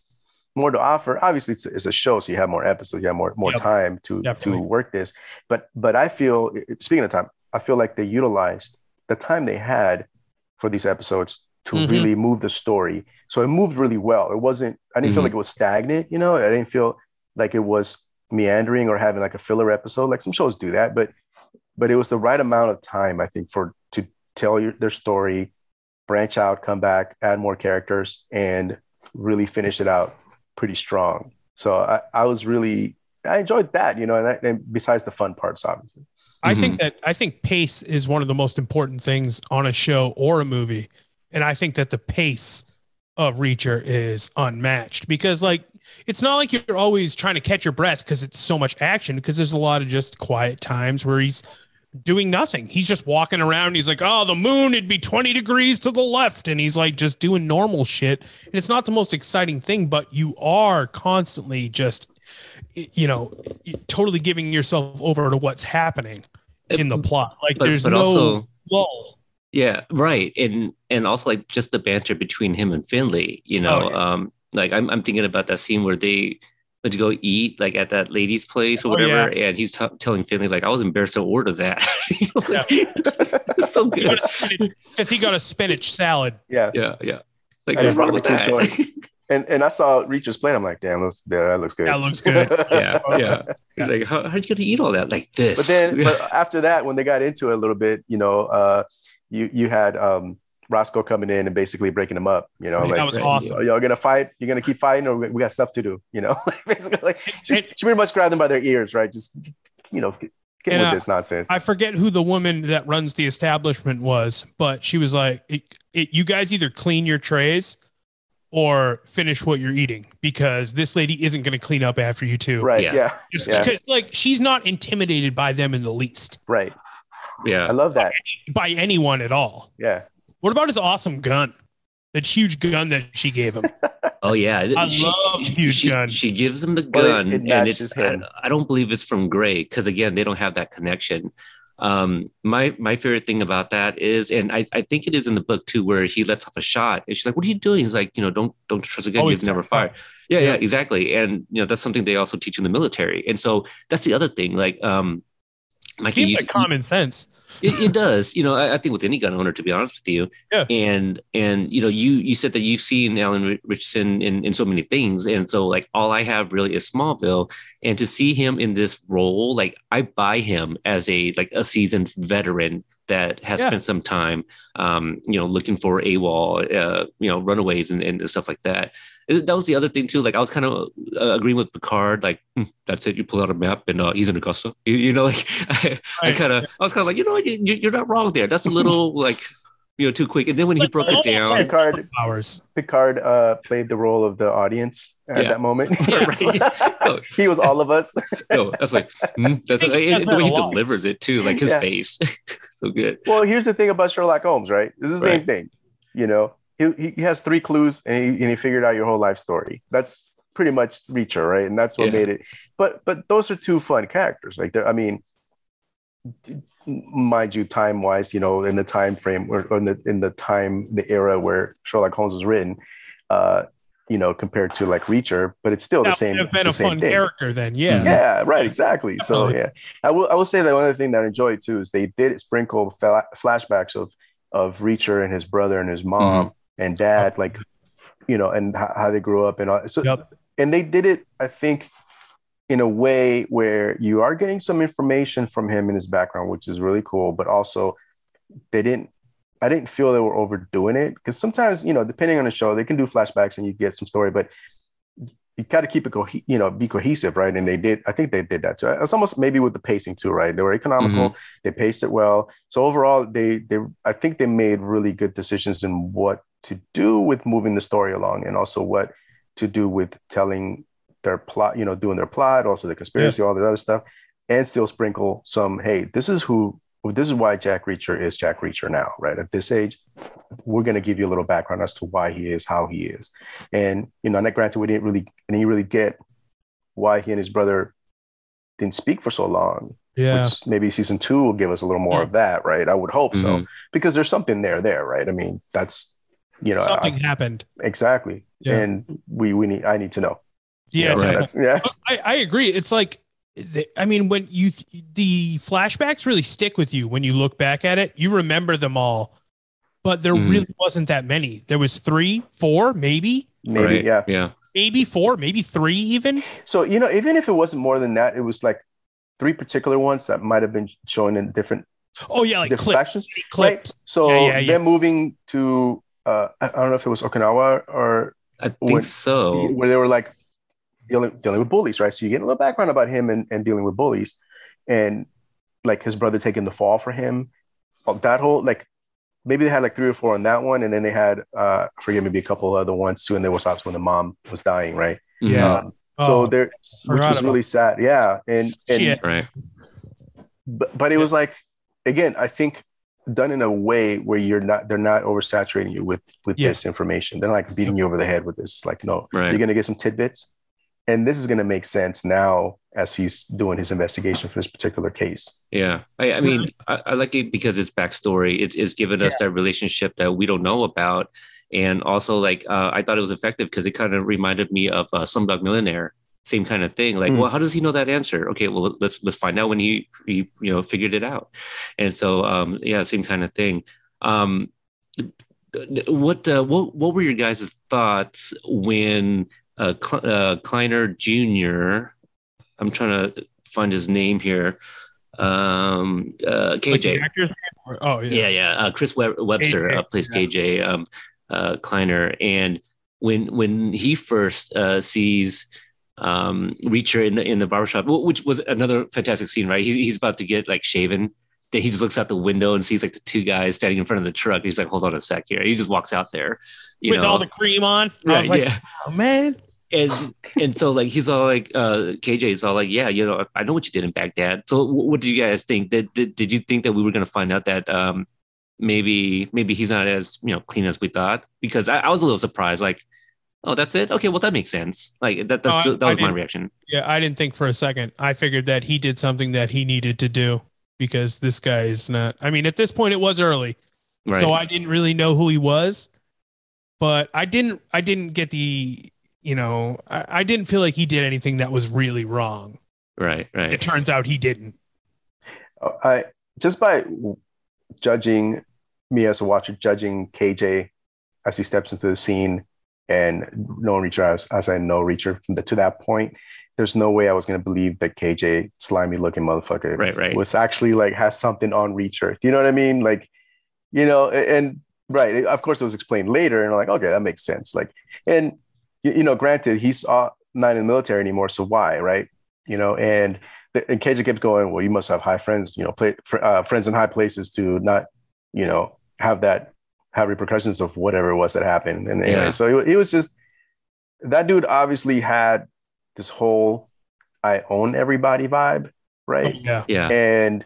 more to offer. Obviously, it's, it's a show, so you have more episodes, you have more more
Yep.
time to
Definitely.
to work this. But but I feel speaking of time, I feel like they utilized the time they had for these episodes to
Mhm.
really move the story. So it moved really well. It wasn't. I didn't feel
Mhm.
like it was stagnant. You know, I didn't feel like it was meandering or having like a filler episode. Like some shows do that, but but it was the right amount of time, I think, for to tell your, their story, branch out, come back, add more characters, and really finish it out pretty strong. So I, I was really I enjoyed that, you know, and, that, and besides the fun parts, obviously.
I
Mm-hmm.
think that I think pace is one of the most important things on a show or a movie. And I think that the pace of Reacher is unmatched because like it's not like you're always trying to catch your breath because it's so much action because there's a lot of just quiet times where he's doing nothing. He's just walking around. He's like, oh, the moon, it'd be 20 degrees to the left. And he's like just doing normal shit. And it's not the most exciting thing, but you are constantly just, you know, totally giving yourself over to what's happening in the plot. Like
but,
there's
but
no
also
lull.
Yeah, right. And and also like just the banter between him and Finlay, you know.
Oh, yeah.
Um like I'm I'm thinking about that scene where they went to go eat like at that lady's place or
Oh,
whatever, and he's t- telling Finlay like I was embarrassed to order that. *laughs* You know, like, it's *laughs* so
He got
good.
a Because he got a spinach salad.
Yeah.
Yeah, yeah. Like what's wrong with that?
And and I saw Reacher's plate. I'm like, damn, looks, yeah, that looks good.
That looks good. *laughs*
yeah, yeah. He's like, how how'd you gonna eat all that like this?
but then but after that when they got into it a little bit you know uh you you had um Roscoe coming in and basically breaking them up. You know,
That
like
was awesome.
Y'all gonna fight? You're gonna keep fighting, or we we got stuff to do? You know, *laughs* like basically, like, she,
And-
she pretty much grabbed them by their ears, right? Just you know, get, get
And,
with
uh,
this nonsense.
I forget who the woman that runs the establishment was, but she was like, it, it, "You guys either clean your trays or finish what you're eating because this lady isn't going to clean up after you too."
right?
Yeah.
Yeah.
Just
Yeah.
like, she's not intimidated by them in the least,
Right.
Yeah.
I love that.
by anyone at all.
Yeah.
What about his awesome gun? That huge gun that she gave him. *laughs*
Oh yeah.
I love huge
she,
gun.
she gives him the
Well, it-
gun,
it
and it's
him.
I, I don't believe it's from Gray because again they don't have that connection. Um, my my favorite thing about that is, and I, I think it is in the book too, where he lets off a shot, and she's like, "What are you doing?" He's like, "You know, don't don't trust a gun
Always
you've never fired." Yeah, yeah,
Yeah.
exactly. And you know that's something they also teach in the military, and so that's the other thing. Like, um, Mikey,
Seems
you-
like common sense.
it, it does you know I, I think with any gun owner to be honest with you
Yeah.
and and you know you you said that you've seen alan ritchson in, in so many things and so like all i have really is smallville and to see him in this role like i buy him as a like a seasoned veteran that has
Yeah.
spent some time um you know looking for AWOL, uh you know runaways and, and stuff like that that was the other thing too like i was kind of uh, agreeing with picard like hmm, that's it you pull out a map and uh, he's in augusta you, you know *laughs* like I, I kind of, I was kind of like, you know, you, you're not wrong there. That's a little *laughs* like, you know, too quick. And then when he
Like,
broke it down,
Picard,
Powers.
Picard uh, played the role of the audience at
Yeah.
that moment. *laughs*
Right. Oh.
he was all of us.
no, that's like, hmm, that's
I think he
the way he
lot.
delivers it too, like his
Yeah.
face, so good.
Well, here's the thing about Sherlock Holmes, right? This is the same thing. You know, he, he has three clues and he, and he figured out your whole life story. That's pretty much Reacher, right? And that's what
Yeah.
made it. But but those are two fun characters. Like they're, I mean, mind you, time wise, you know, in the time frame or, or in the in the time, the era where Sherlock Holmes was written, uh, you know, compared to like Reacher, but it's still
That
the same.
have been a fun
thing.
character then. Yeah.
Yeah, right, exactly. So yeah, I will. I will say that one other thing that I enjoyed too is they did sprinkle fla- flashbacks of of Reacher and his brother and his mom and dad, like you know, and how, how they grew up and all. So
Yep.
and they did it, I think, in a way where you are getting some information from him in his background, which is really cool. But also, they didn't. I didn't feel they were overdoing it because sometimes, you know, depending on the show, they can do flashbacks and you get some story, but you got to keep it, co- you know, be cohesive, right? And they did. I think they did that too. It's almost maybe with the pacing too, right? They were economical. Mm-hmm. They paced it well. So overall, they they I think they made really good decisions in what to do with moving the story along, and also what to do with telling their plot, you know, doing their plot, also the conspiracy, all that other stuff, and still sprinkle some. Hey, this is who. This is why Jack Reacher is Jack Reacher now, right? At this age, we're going to give you a little background as to why he is how he is, and you know, and granted, we didn't really, and he really get why he and his brother didn't speak for so long.
Yeah.
Which maybe season two will give us a little more
Yeah.
of that, right? I would hope so,
Mhm.
because there's something there, there, right? I mean, that's you know,
Something
I-
happened.
exactly,
Yeah.
and we we need I need to know.
Yeah.
You know,
Right. *laughs*
yeah,
I, I agree. It's like, I mean, when you, the flashbacks really stick with you when you look back at it, you remember them all, but there
Mhm.
really wasn't that many. There was three, four, maybe,
maybe,
Right.
yeah.
yeah,
maybe four, maybe three even.
So you know, even if it wasn't more than that, it was like three particular ones that might have been shown in different
Oh yeah. Like
different
clip,
factions.
clip.
Right? So
Yeah, yeah, yeah.
them moving to uh, I I don't know if it was Okinawa or
I think
When-
so.
where they were like dealing dealing with bullies, right? So you get a little background about him and, and dealing with bullies, and like his brother taking the fall for him. Oh, That whole like maybe they had like three or four on that one, and then they had uh I forget maybe a couple other ones too, and there was stops when the mom was dying, right?
Yeah.
Um, so
Oh,
there, which was really sad. Yeah, and and
Shit.
right.
but, but it was like again i think done in a way where you're not they're not oversaturating you with with
Yeah.
this information they're not like beating you over the head with this like no
Right.
you're going to get some tidbits and this is going to make sense now as he's doing his investigation for this particular case
Yeah, I, I mean, I, I like it because it's backstory. It's, it's given us that relationship that we don't know about, and also like uh, I thought it was effective because it kind of reminded me of uh, Slumdog Millionaire. Same kind of thing. Like,
Mm.
well, how does he know that answer? Okay, well, let's let's find out when he he you know figured it out. And so, um, yeah, same kind of thing. Um, what uh, what what were your guys' thoughts when uh, Cl- uh, Kliner Jr. I'm trying to find his name here. um, uh, KJ.
or- oh yeah.
yeah, yeah. Uh, Chris Web- Webster
KJ,
uh, plays
yeah.
KJ um, uh, Kliner, and when when he first uh, sees um, Reacher in the in the barbershop, wh- which was another fantastic scene, right? He's he's about to get like shaven. Then he just looks out the window and sees like the two guys standing in front of the truck. He's like, "Hold on a sec here." He just walks out there, you
With
know.
all the cream on. I was like,
yeah
oh man.
and and so like he's all like uh KJ is all like yeah you know I know what you did in Baghdad so wh- what did you guys think that did, did you think that we were going to find out that um maybe maybe he's not as you know clean as we thought because I, I was a little surprised like oh that's it okay well that makes sense like that that's
No, I-
that was my reaction
Yeah, I didn't think for a second. I figured that he did something that he needed to do because this guy is not. I mean, at this point, it was early,
right
so I didn't really know who he was. But I didn't. I didn't get the. You know, I, I didn't feel like he did anything that was really wrong.
right Right.
It turns out he didn't.
Oh, I just by judging me as a watcher, judging KJ as he steps into the scene and no Reacher as, as I know Reacher from the, to that point, there's no way I was going to believe that KJ, slimy looking motherfucker,
right right
was actually like has something on Reacher. Do you know what I mean? Like, you know, and right, of course, it was explained later, and I'm like, okay, that makes sense. Like, and you, know, granted, he's uh, not in the military anymore, so why, right? You know, and and KJ kept going. Well, you must have high friends, you know, play, uh, friends in high places to not, you know, have that have repercussions of whatever it was that happened. And anyway,
Yeah.
so it, it was just that dude obviously had this whole I own everybody vibe, right?
Yeah.
yeah
and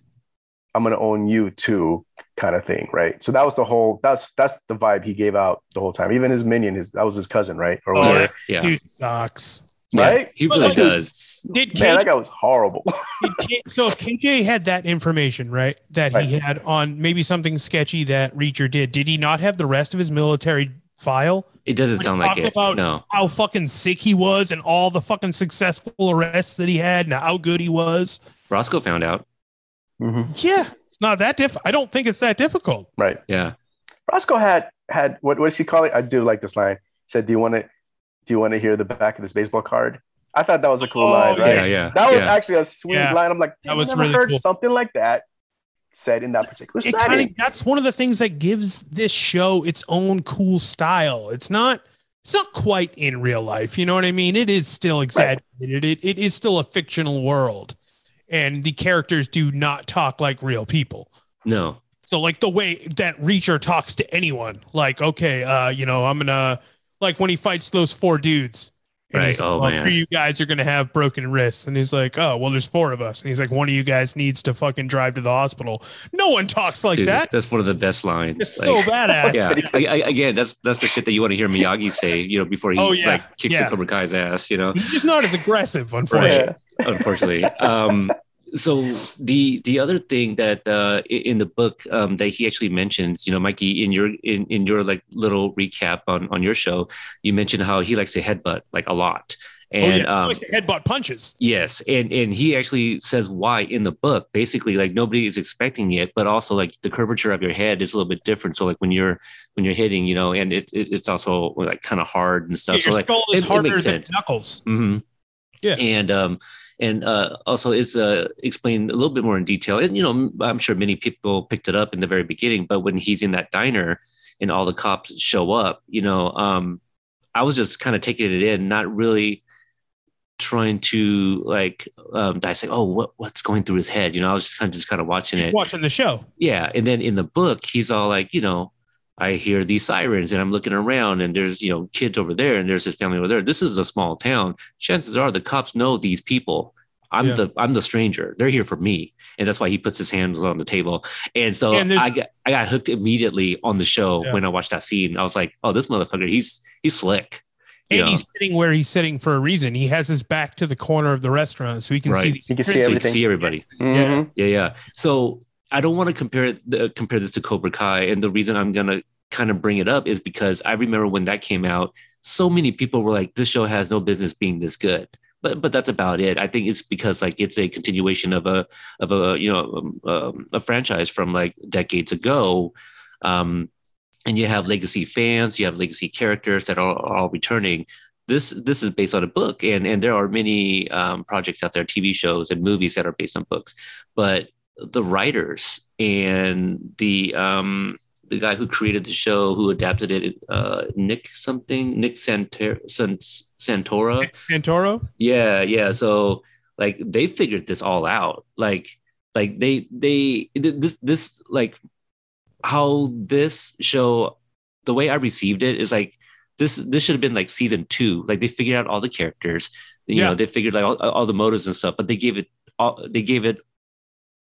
I'm gonna own you too, kind of thing, right? So that was the whole that's that's the vibe he gave out the whole time. Even his minion, his that was his cousin, right? Or
Oh,
whatever,
yeah yeah,
Dude sucks.
Yeah,
right?
he really
like-
does
Did
Man, that guy was horrible. *laughs*
K- so if KJ had that information, right, that he had on maybe something sketchy that Reacher did, did he not have the rest of his military file?
it doesn't
When
sound like it
about-
no
How fucking sick he was and all the fucking successful arrests that he had and how good he was.
Roscoe found out
Mhm.
Yeah, it's not that diff. I don't think it's that difficult.
Right.
yeah
Roscoe had had what what does he call it? I do like this line. He said, "Do you want to do you want to hear the back of this baseball card?" I thought that was a cool
Oh,
line, right?
yeah yeah
That was
yeah.
actually a sweet
Yeah.
line. I'm like,
That
I
was
never
really
heard
cool.
something like that said in that particular
It
setting.
kind of that's one of the things that gives this show its own cool style. It's not it's not quite in real life. You know what I mean? It is still exaggerated. It, it is still a fictional world. And the characters do not talk like real people.
no
So like the way that Reacher talks to anyone, like, okay, uh, you know, I'm gonna like when he fights those four dudes. And
Right.
he's like,
Oh,
well,
man.
three of you guys are gonna have broken wrists. And he's like, Oh, well, there's four of us. And he's like, one of you guys needs to fucking drive to the hospital. No one talks like
Dude,
that.
that's one of the best lines
It's
Like-
so badass.
yeah I, I, again that's that's the shit that you want to hear miyagi say you know before he
Oh, yeah.
like kicks
Yeah.
the cobra kai's ass you know
He's just not as aggressive, unfortunately.
Yeah.
unfortunately um so the the other thing that uh in the book um that he actually mentions you know mikey in your in, in your like little recap on on your show you mentioned how he likes to headbutt like a lot
Oh,
and
yeah.
um
likes to headbutt punches.
Yes, and and he actually says why in the book. Basically, like nobody is expecting it, but also like the curvature of your head is a little bit different. So like when you're when you're hitting, you know, and it, it it's also like kind of hard and stuff.
Yeah,
so like
skull is
it- it
harder
makes
than
sense.
knuckles.
hmm
Yeah.
and um and uh also it's uh explained a little bit more in detail. And you know, I'm sure many people picked it up in the very beginning, but when he's in that diner and all the cops show up, you know, um, I was just kind of taking it in, not really trying to like um dissect oh what what's going through his head you know i was just kind of just kind of watching it
Watching the show.
yeah and then in the book he's all like you know i hear these sirens and i'm looking around and there's you know kids over there and there's his family over there this is a small town chances are the cops know these people i'm
Yeah.
the i'm the stranger they're here for me and that's why he puts his hands on the table and so
And
i got i got hooked immediately on the show
Yeah.
when i watched that scene i was like oh this motherfucker he's he's slick you
And
know?
he's sitting where he's sitting for a reason. He has his back to the corner of the restaurant so he can
Right.
see
He can see
so you can see everybody
Mhm.
Yeah, yeah. So I don't want to compare the, compare this to Cobra Kai, and the reason I'm gonna kind of bring it up is because I remember when that came out, so many people were like, "This show has no business being this good." But but that's about it. I think it's because like it's a continuation of a of a you know um, um, a franchise from like decades ago. Um, and you have legacy fans, you have legacy characters that are, are all returning. this this is based on a book, and and there are many um, projects out there, TV shows and movies that are based on books, but the writers and the um, the guy who created the show, who adapted it, uh, Nick something, Nick Santer- San- Santora.
Santoro.
Yeah, yeah. So like they figured this all out. Like like they they this this like how this show the way I received it is like this this should have been like season two. Like they figured out all the characters. You
Yeah.
know, they figured like all, all the motives and stuff, but they gave it all they gave it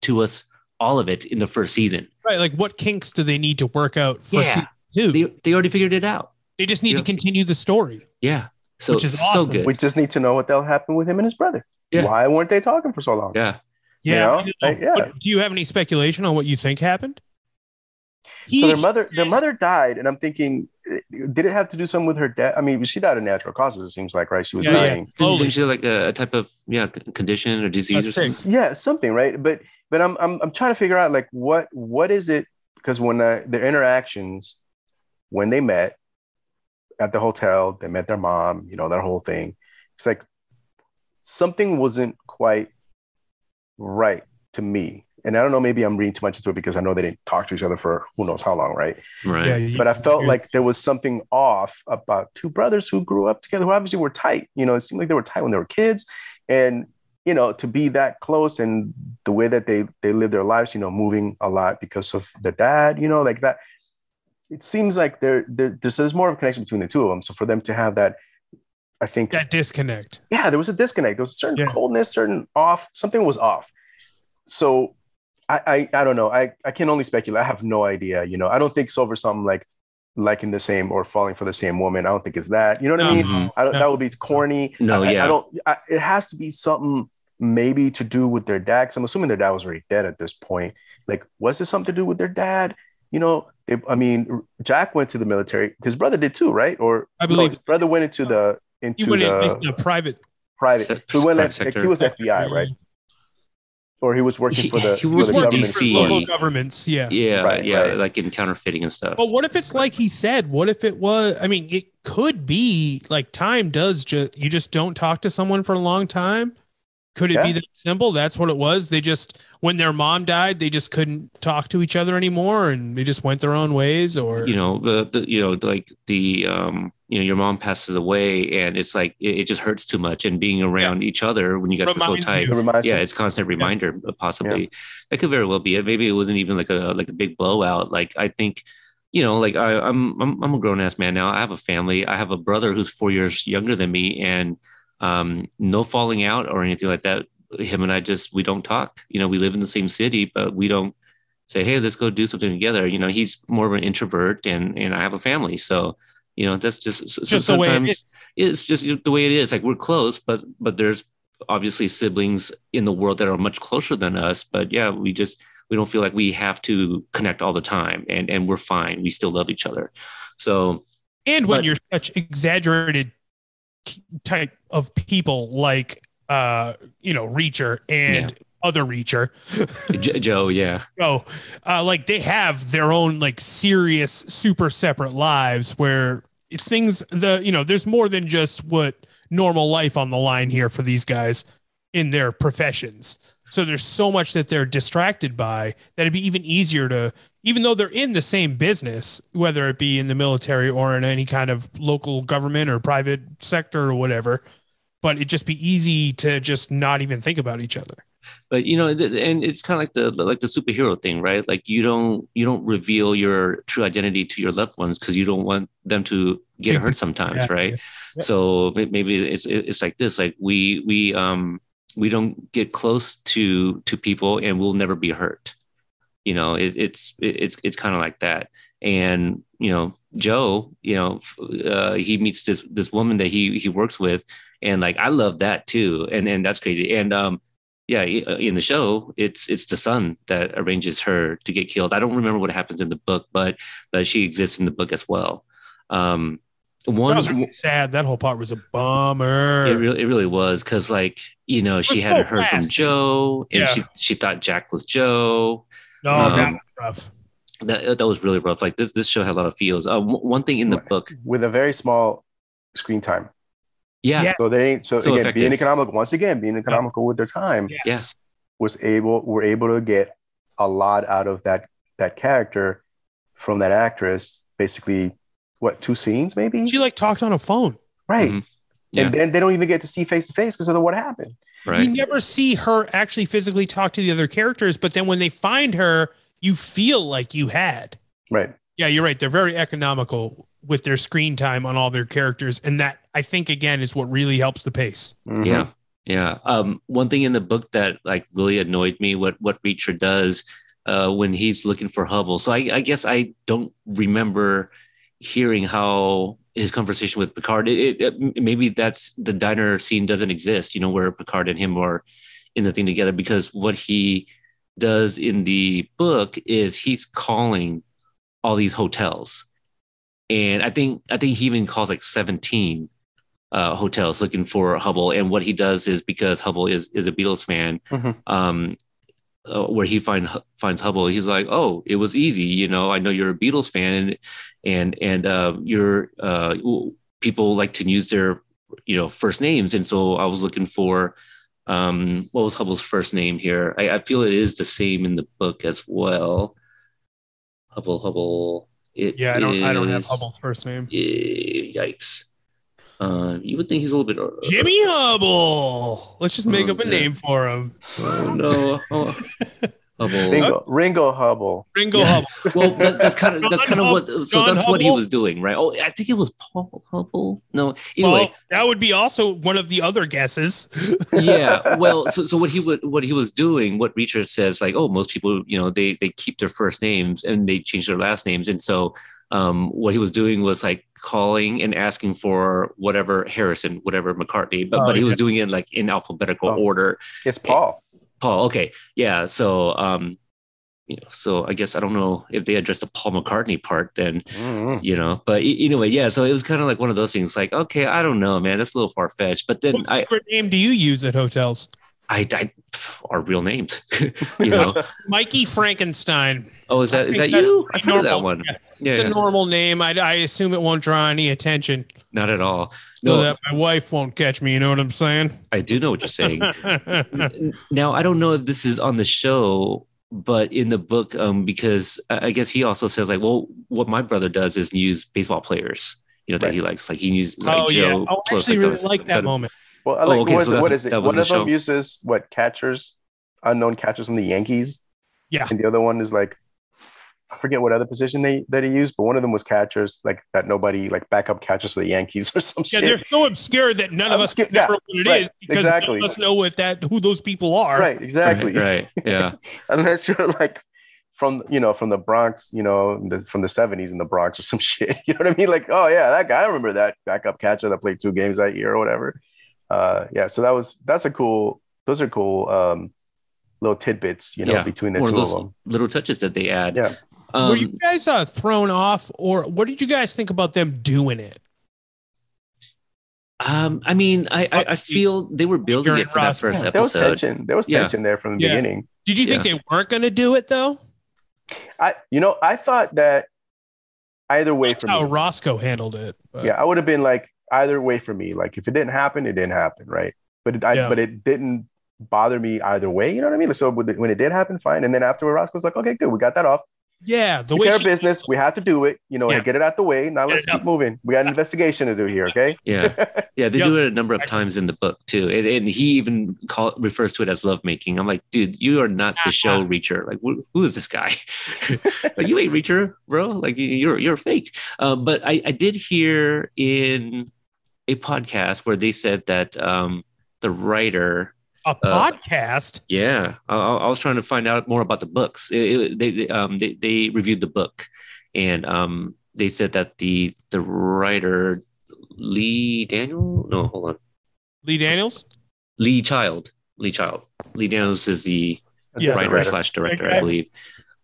to us all of it in the first season.
Right. Like what kinks do they need to work out for
Yeah.
season two?
They they already figured it out.
They just need
Yeah.
to continue the story.
Yeah. So
Which is
so good.
We just need to know what the hell happened with him and his brother.
Yeah.
Why weren't they talking for so long?
yeah.
You
Yeah.
know?
I know.
Yeah.
What- do you have any speculation on what you think happened? He,
So their mother, their mother died, and I'm thinking, did it have to do something with her death? I mean, she died of natural causes. It seems like, right? She was
Yeah, yeah.
dying.
Didn't, didn't she have like a, a type of yeah condition or disease or
That's
something?
Yeah, something, right? But but I'm I'm I'm trying to figure out like what what is it? Because when uh, their interactions, when they met at the hotel, they met their mom. You know, that whole thing. It's like something wasn't quite right to me. And I don't know, maybe I'm reading too much into it because I know they didn't talk to each other for who knows how long, right?
Right.
Yeah, you-
but I felt
you-
like there was something off about two brothers who grew up together who obviously were tight. You know, it seemed like they were tight when they were kids. And, you know, to be that close and the way that they they live their lives, you know, moving a lot because of their dad, you know, like that. It seems like there, there there's, there's more of a connection between the two of them. So for them to have that, I think,
that disconnect.
yeah, there was a disconnect. There was a certain
Yeah.
coldness, certain off, something was off. So I, I I don't know. I, I can only speculate. I have no idea. You know, I don't think it's over something like liking the same or falling for the same woman. I don't think it's that. You know what I
No.
mean? I don't,
No.
that would be corny.
No,
I, I-
yeah.
I don't. I, it has to be something maybe to do with their dad. Because I'm assuming their dad was already dead at this point. Like, was this something to do with their dad? You know, it, I mean, Jack went to the military. His brother did too, right? Or
I
no,
believe-
his brother went into the
He
into
went
the
in the private.
private.
Se-
So he went
private
like,
sector.
he was FBI, right? Or he was working for the,
he
for
worked
the
for
government.
DC.
local governments. Yeah.
Yeah,
Right,
yeah,
right.
like in counterfeiting and stuff.
But what if it's like he said? What if it was? I mean, it could be like time does just you just don't talk to someone for a long time. Could it be
Yeah.
that simple? That's what it was. They just when their mom died, they just couldn't talk to each other anymore, and they just went their own ways. Or
you know, the, the you know, like the um, you know, your mom passes away, and it's like it, it just hurts too much, and being around each other when you guys were so tight.
you.
It reminds
Yeah,
me-
it's constant reminder, uh, possibly. That could very well be it. Maybe it wasn't even like a like a big blowout. Like I think, you know, like I, I'm I'm I'm a grown ass man now. I have a family. I have a brother who's four years younger than me, and um, no falling out or anything like that. Him and I just we don't talk. You know, we live in the same city, but we don't say, "Hey, let's go do something together." You know, he's more of an introvert, and and I have a family, so you know that's just so
just way it
sometimes it's just the way it is. Like we're close, but but there's obviously siblings in the world that are much closer than us. But yeah, we just we don't feel like we have to connect all the time, and and we're fine. We still love each other. So
And when
But-
you're such exaggerated type of people like uh you know Reacher and other Reacher, *laughs*
Joe, yeah,
oh uh like they have their own like serious super separate lives where things the you know there's more than just what normal life on the line here for these guys in their professions. So there's so much that they're distracted by that it'd be even easier to, even though they're in the same business, whether it be in the military or in any kind of local government or private sector or whatever, but it'd just be easy to just not even think about each other.
but you know, and it's kind of like the like the superhero thing, right? Like you don't you don't reveal your true identity to your loved ones because you don't want them to get hurt *laughs* sometimes,
Yeah.
right?
Yeah.
So maybe it's it's like this, like we we um we don't get close to to people and we'll never be hurt. You know, it, it's it, it's it's kind of like that. And you know, Joe, you know, uh, he meets this this woman that he he works with, and like I love that too, and and that's crazy. And um, yeah, uh, in the show, it's it's the son that arranges her to get killed. I don't remember what happens in the book, but but she exists in the book as well. Um,
That
one
was really sad. That whole part was a bummer.
it really, it really was because, like, you know, she hadn't
so
heard from. Joe, and
Yeah.
she she thought Jack was Joe.
No,
um,
that was rough.
That that was really rough. Like this this show had a lot of feels. Uh, w- one thing in the book,
with a very small screen time.
Yeah.
Yeah.
So they so,
So
again
effective.
being economical once again being economical with their time
Yes.
was able were able to get a lot out of that that character from that actress. Basically, what two scenes maybe?
She like talked on a phone.
right.
Mhm. Yeah.
And then they don't even get to see face to face because of what happened.
Right.
You never see her actually physically talk to the other characters, but then when they find her, you feel like you had.
Right.
Yeah, you're right. They're very economical with their screen time on all their characters. And that I think again is what really helps the pace.
Mhm.
Yeah. Yeah. Um, one thing in the book that like really annoyed me, what what Reacher does uh, when he's looking for Hubble. So I, I guess I don't remember hearing how his conversation with Picard. It, it, maybe that's the diner scene doesn't exist. You know, where Picard and him are in the thing together because what he does in the book is he's calling all these hotels, and I think I think he even calls like seventeen uh, hotels looking for Hubble. And what he does is because Hubble is is a Beatles fan,
Mhm.
um, uh, where he find finds Hubble, he's like, "Oh, it was easy. You know, I know you're a Beatles fan, and and and uh, you're uh, people like to use their you know first names, and so I was looking for." Um, what was Hubble's first name here? I, I feel it is the same in the book as well. Hubble, Hubble. It
Yeah, I don't I don't have Hubble's first name.
Eh, Yikes. Uh, you would think he's a little bit. uh,
Jimmy Hubble. Let's just make
Oh,
up a
yeah.
name for him.
Oh no. *laughs* Oh. Hubble.
Ringo, Ringo Hubble.
Ringo
Yeah.
Hubble.
Well, that, that's kind of that's kind of what. So
John
that's what he was doing, right? Oh, I think it was Paul Hubble. No, anyway,
Well, that would be also one of the other guesses. *laughs*
yeah. Well, so, so what he would what he was doing, what Richard says, like, oh, most people, you know, they they keep their first names and they change their last names, and so um, what he was doing was like calling and asking for whatever Harrison, whatever McCartney, but
Oh,
but he was doing it like in alphabetical
Oh.
order.
It's Paul.
Paul. Okay, yeah. So um, you know, so I guess I don't know if they addressed the Paul McCartney part then
Mhm.
you know but e- anyway yeah so it was kind of like one of those things like okay i don't know man that's a little far-fetched but then
what
i
secret name do you use at hotels?
i i pff, are real names *laughs* you know *laughs*
Mikey Frankenstein.
Oh is that is
think
that you
that's
i've heard that one
Yeah,
yeah,
It's
yeah.
a normal name. I, I assume it won't draw any attention
not at all
so
no
that my wife won't catch me. You know what I'm saying?
i do know what you're saying *laughs* now i don't know if this is on the show but in the book um because i I guess he also says like well what my brother does is use baseball players you know that
Right.
he likes like he uses like
oh, yeah.
joe
Oh, I
Close,
actually really like that
instead
moment.
Well, I like
Oh, okay,
what is
so
it? What
that's-
it? One of
the
them
show?
uses what catchers, unknown catchers from the Yankees.
Yeah.
And the other one is like I forget what other position they that he used, but one of them was catchers, like that nobody like backup catchers for the Yankees *laughs* or some shit.
Yeah,
shit.
they're so obscure that none of us
Obscure-
can remember
yeah,
what it is
right,
because
exactly.
none of us know what that who those people are.
Right, exactly.
right, right yeah *laughs*
Unless you're like from you know from the Bronx, you know, the, from the '70s in the Bronx or some *laughs* shit. You know what I mean? Like, oh yeah, that guy. I remember that backup catcher that played two games that year or whatever. Uh, yeah, so that was that's a cool. Those are cool um, little tidbits, you know,
Yeah,
between the
one of
two of them.
little touches that they add.
Yeah.
Um,
Were you guys uh, thrown off, or what did you guys think about them doing it?
um, I mean, I, I, I feel they were building
You're
it for that
Ross.
first
Yeah, there was tension. There was
Yeah.
tension there from the
Yeah.
beginning.
Did you think they weren't going to do it though?
I, you know, I thought that either way
That's
for
how
me.
Roscoe handled it. but-
yeah, I would have been like either way for me. Like if it didn't happen, it didn't happen, right? But it, I,
Yeah.
but it didn't bother me either way. You know what I mean? So when it, when it did happen, fine. And then afterward, Roscoe was like, "Okay, good, we got that off.
Yeah. The
Take
way
care of
she-
business. We have to do it. You know,
Yeah.
get it out the way. Now let's
it
keep
out.
moving. We got an investigation to do here. Okay. *laughs*
Yeah, yeah, they
Yep.
do it a number of times in the book too, and, and he even call, refers to it as lovemaking. I'm like, dude, you are not the show Reacher. Like, who, who is this guy? *laughs* like, you ain't Reacher, bro. Like, you- you're you're fake. Um, but I, I did hear in a podcast where they said that um, the writer
a podcast.
Yeah, I, I I was trying to find out more about the books. It, it- they they, um, they they reviewed the book, and um, they said that the the writer Lee Daniel, no, hold on,
Lee Daniels.
Lee Child, Lee Child, Lee Daniels is the
Yeah.
writer
Right.
slash director,
Okay.
I believe.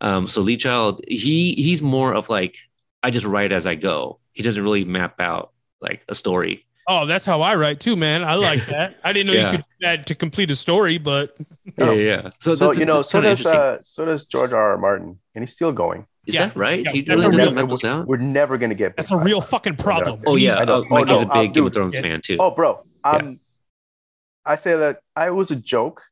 Um, so Lee Child, he he's more of like I just write as I go. He doesn't really map out like a story.
Oh, that's how I write too, man. I like *laughs* that. I didn't know
Yeah.
you could do that to complete a story, but
Oh.
Yeah, yeah. So,
So
that's-
you know,
that's
so does uh, so does George R. R. Martin, and he's still going.
Is
Yeah.
that right?
Yeah,
he really doesn't
real-
map those out.
We're never gonna get.
That's a real fucking problem.
Oh yeah,
I know.
uh, Mikey's
Oh,
a big Game of Thrones fan too.
Oh, bro, um, I say that I was a joke,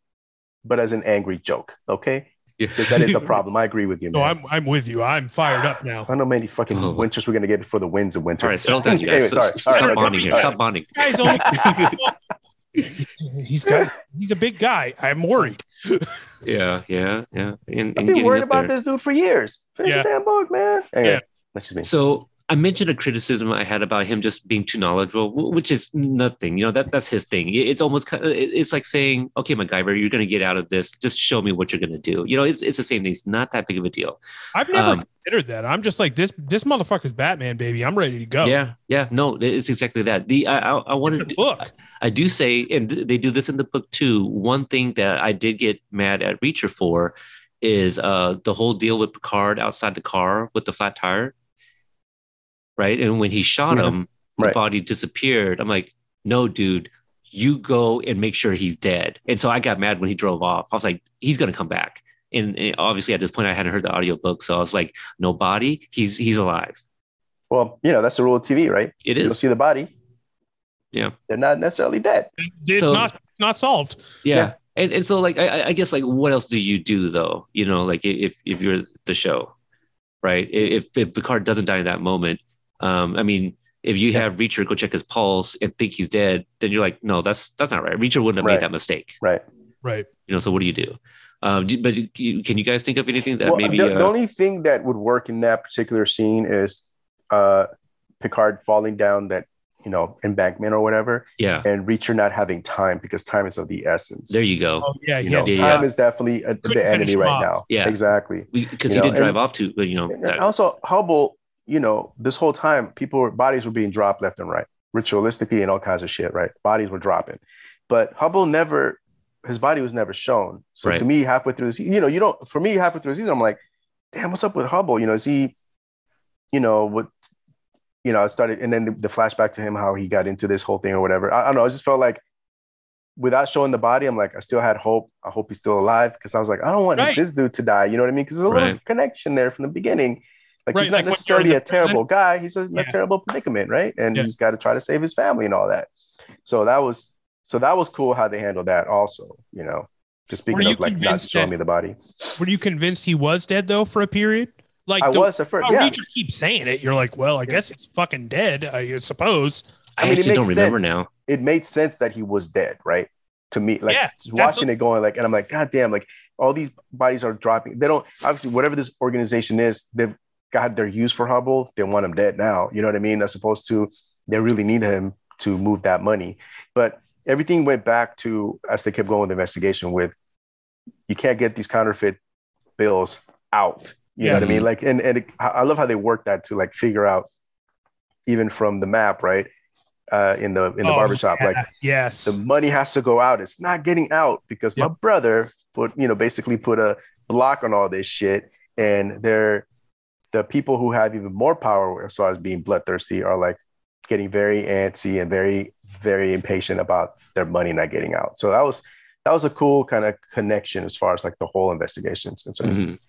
but as an angry joke. Okay,
Yeah.
Because that is a *laughs* problem. I agree with you,
No. I'm I'm with you. I'm fired up now.
I don't know how many fucking
Oh.
winters we're gonna get before the winds of winter.
All right, settle down, *laughs* you guys.
Anyway, sorry,
s-
sorry,
Stop
sorry.
bonding here.
All right.
Stop bonding.
Guy's only he's got he's a big guy. I'm worried.
Yeah, yeah, yeah. And,
I've been
getting
worried
up
about
there.
this dude for years. Finish
Yeah.
the damn book, man. Anyway,
Yeah.
that's just me.
So I mentioned a criticism I had about him just being too knowledgeable, which is nothing. You know that that's his thing. It's almost it's like saying, "Okay, MacGyver, you're going to get out of this. Just show me what you're going to do." You know, it's it's the same thing. It's not that big of a deal.
I've never
Um,
considered that. I'm just like this. This motherfucker's Batman, baby. I'm ready to go.
Yeah, yeah. No, it's exactly that. The I I, I wanted to,
book.
I do say, and th- they do this in the book too. One thing that I did get mad at Reacher for is uh the whole deal with Picard outside the car with the flat tire. Right. And when he shot
Yeah.
him, the
Right.
body disappeared. I'm like, no, dude, you go and make sure he's dead. And so I got mad when he drove off. I was like, he's gonna come back. And, and obviously at this point I hadn't heard the audiobook. So I was like, no body, he's he's alive.
Well, you know that's the rule of TV, right?
It is.
You'll see the body.
Yeah.
they're not necessarily dead.
It's
So-
not not solved.
yeah.
Yeah.
And, and so like I, I- I guess like what else do you do though you know like if if you're the show right if if Picard doesn't die in that moment um I mean if you have Reacher go check his pulse and think he's dead then you're like no that's that's not right Reacher wouldn't have
Right.
made that mistake
Right.
Right.
you know so what do you do um but you- can you guys think of anything that
Well,
maybe
the, the
uh,
only thing that would work in that particular scene is uh, Picard falling down that you know embankment or whatever,
yeah
and Reacher not having time because time is of the essence.
there you go
Oh yeah,
You
yeah.
know,
yeah,
time
yeah.
is definitely a, the enemy right
off.
now.
Yeah.
exactly.
because he
know,
did drive
and-
off to you know that,
also, Hubble, you know, this whole time, people were bodies were being dropped left and right, ritualistically and all kinds of shit. Right, bodies were dropping, but Hubble never, his body was never shown. So
Right.
to me, halfway through this, you know, you don't. For me, halfway through the season, I'm like, damn, what's up with Hubble? You know, is he, you know, what, you know, I started, and then the, the flashback to him how he got into this whole thing or whatever. I, I don't know. I just felt like. Without showing the body, I'm like, I still had hope. I hope he's still alive because I was like, I don't want
Right.
this dude to die. You know what I mean? Because there's a little connection there from the beginning. Like
Right,
he's not
like
necessarily a
in the prison.
terrible guy. He's just in a terrible predicament, right? And
Yeah.
he's got to try to save his family and all that. So that was so that was cool how they handled that. Also, you know, just speaking of like not showing
that-
me the body.
Were you convinced he was dead though for a period? Like
I
the,
was at first,
how
yeah.
Reacher keeps saying it. You're like, well, I guess he's fucking dead. I suppose.
I,
I mean, it
actually don't
makes
remember
sense.
now
It made sense that he was dead, right? To me, like
Yeah,
just watching it going like, and I'm like, God damn, like all these bodies are dropping. They don't obviously whatever this organization is, they've got their use for Hubble. They want him dead now. You know what I mean? As opposed to they really need him to move that money. But everything went back to as they kept going with the investigation with you can't get these counterfeit bills out. You know what I mean? Like, and and it, I love how they work that to like figure out even from the map, right? Uh, in the in the
Oh,
barbershop,
yeah.
like
yes.
the money has to go out. It's not getting out because my brother put, you know, basically put a block on all this shit. And they're the people who have even more power as far as being bloodthirsty are like getting very antsy and very, very impatient about their money not getting out. So that was that was a cool kind of connection as far as like the whole investigation is concerned.
Mhm.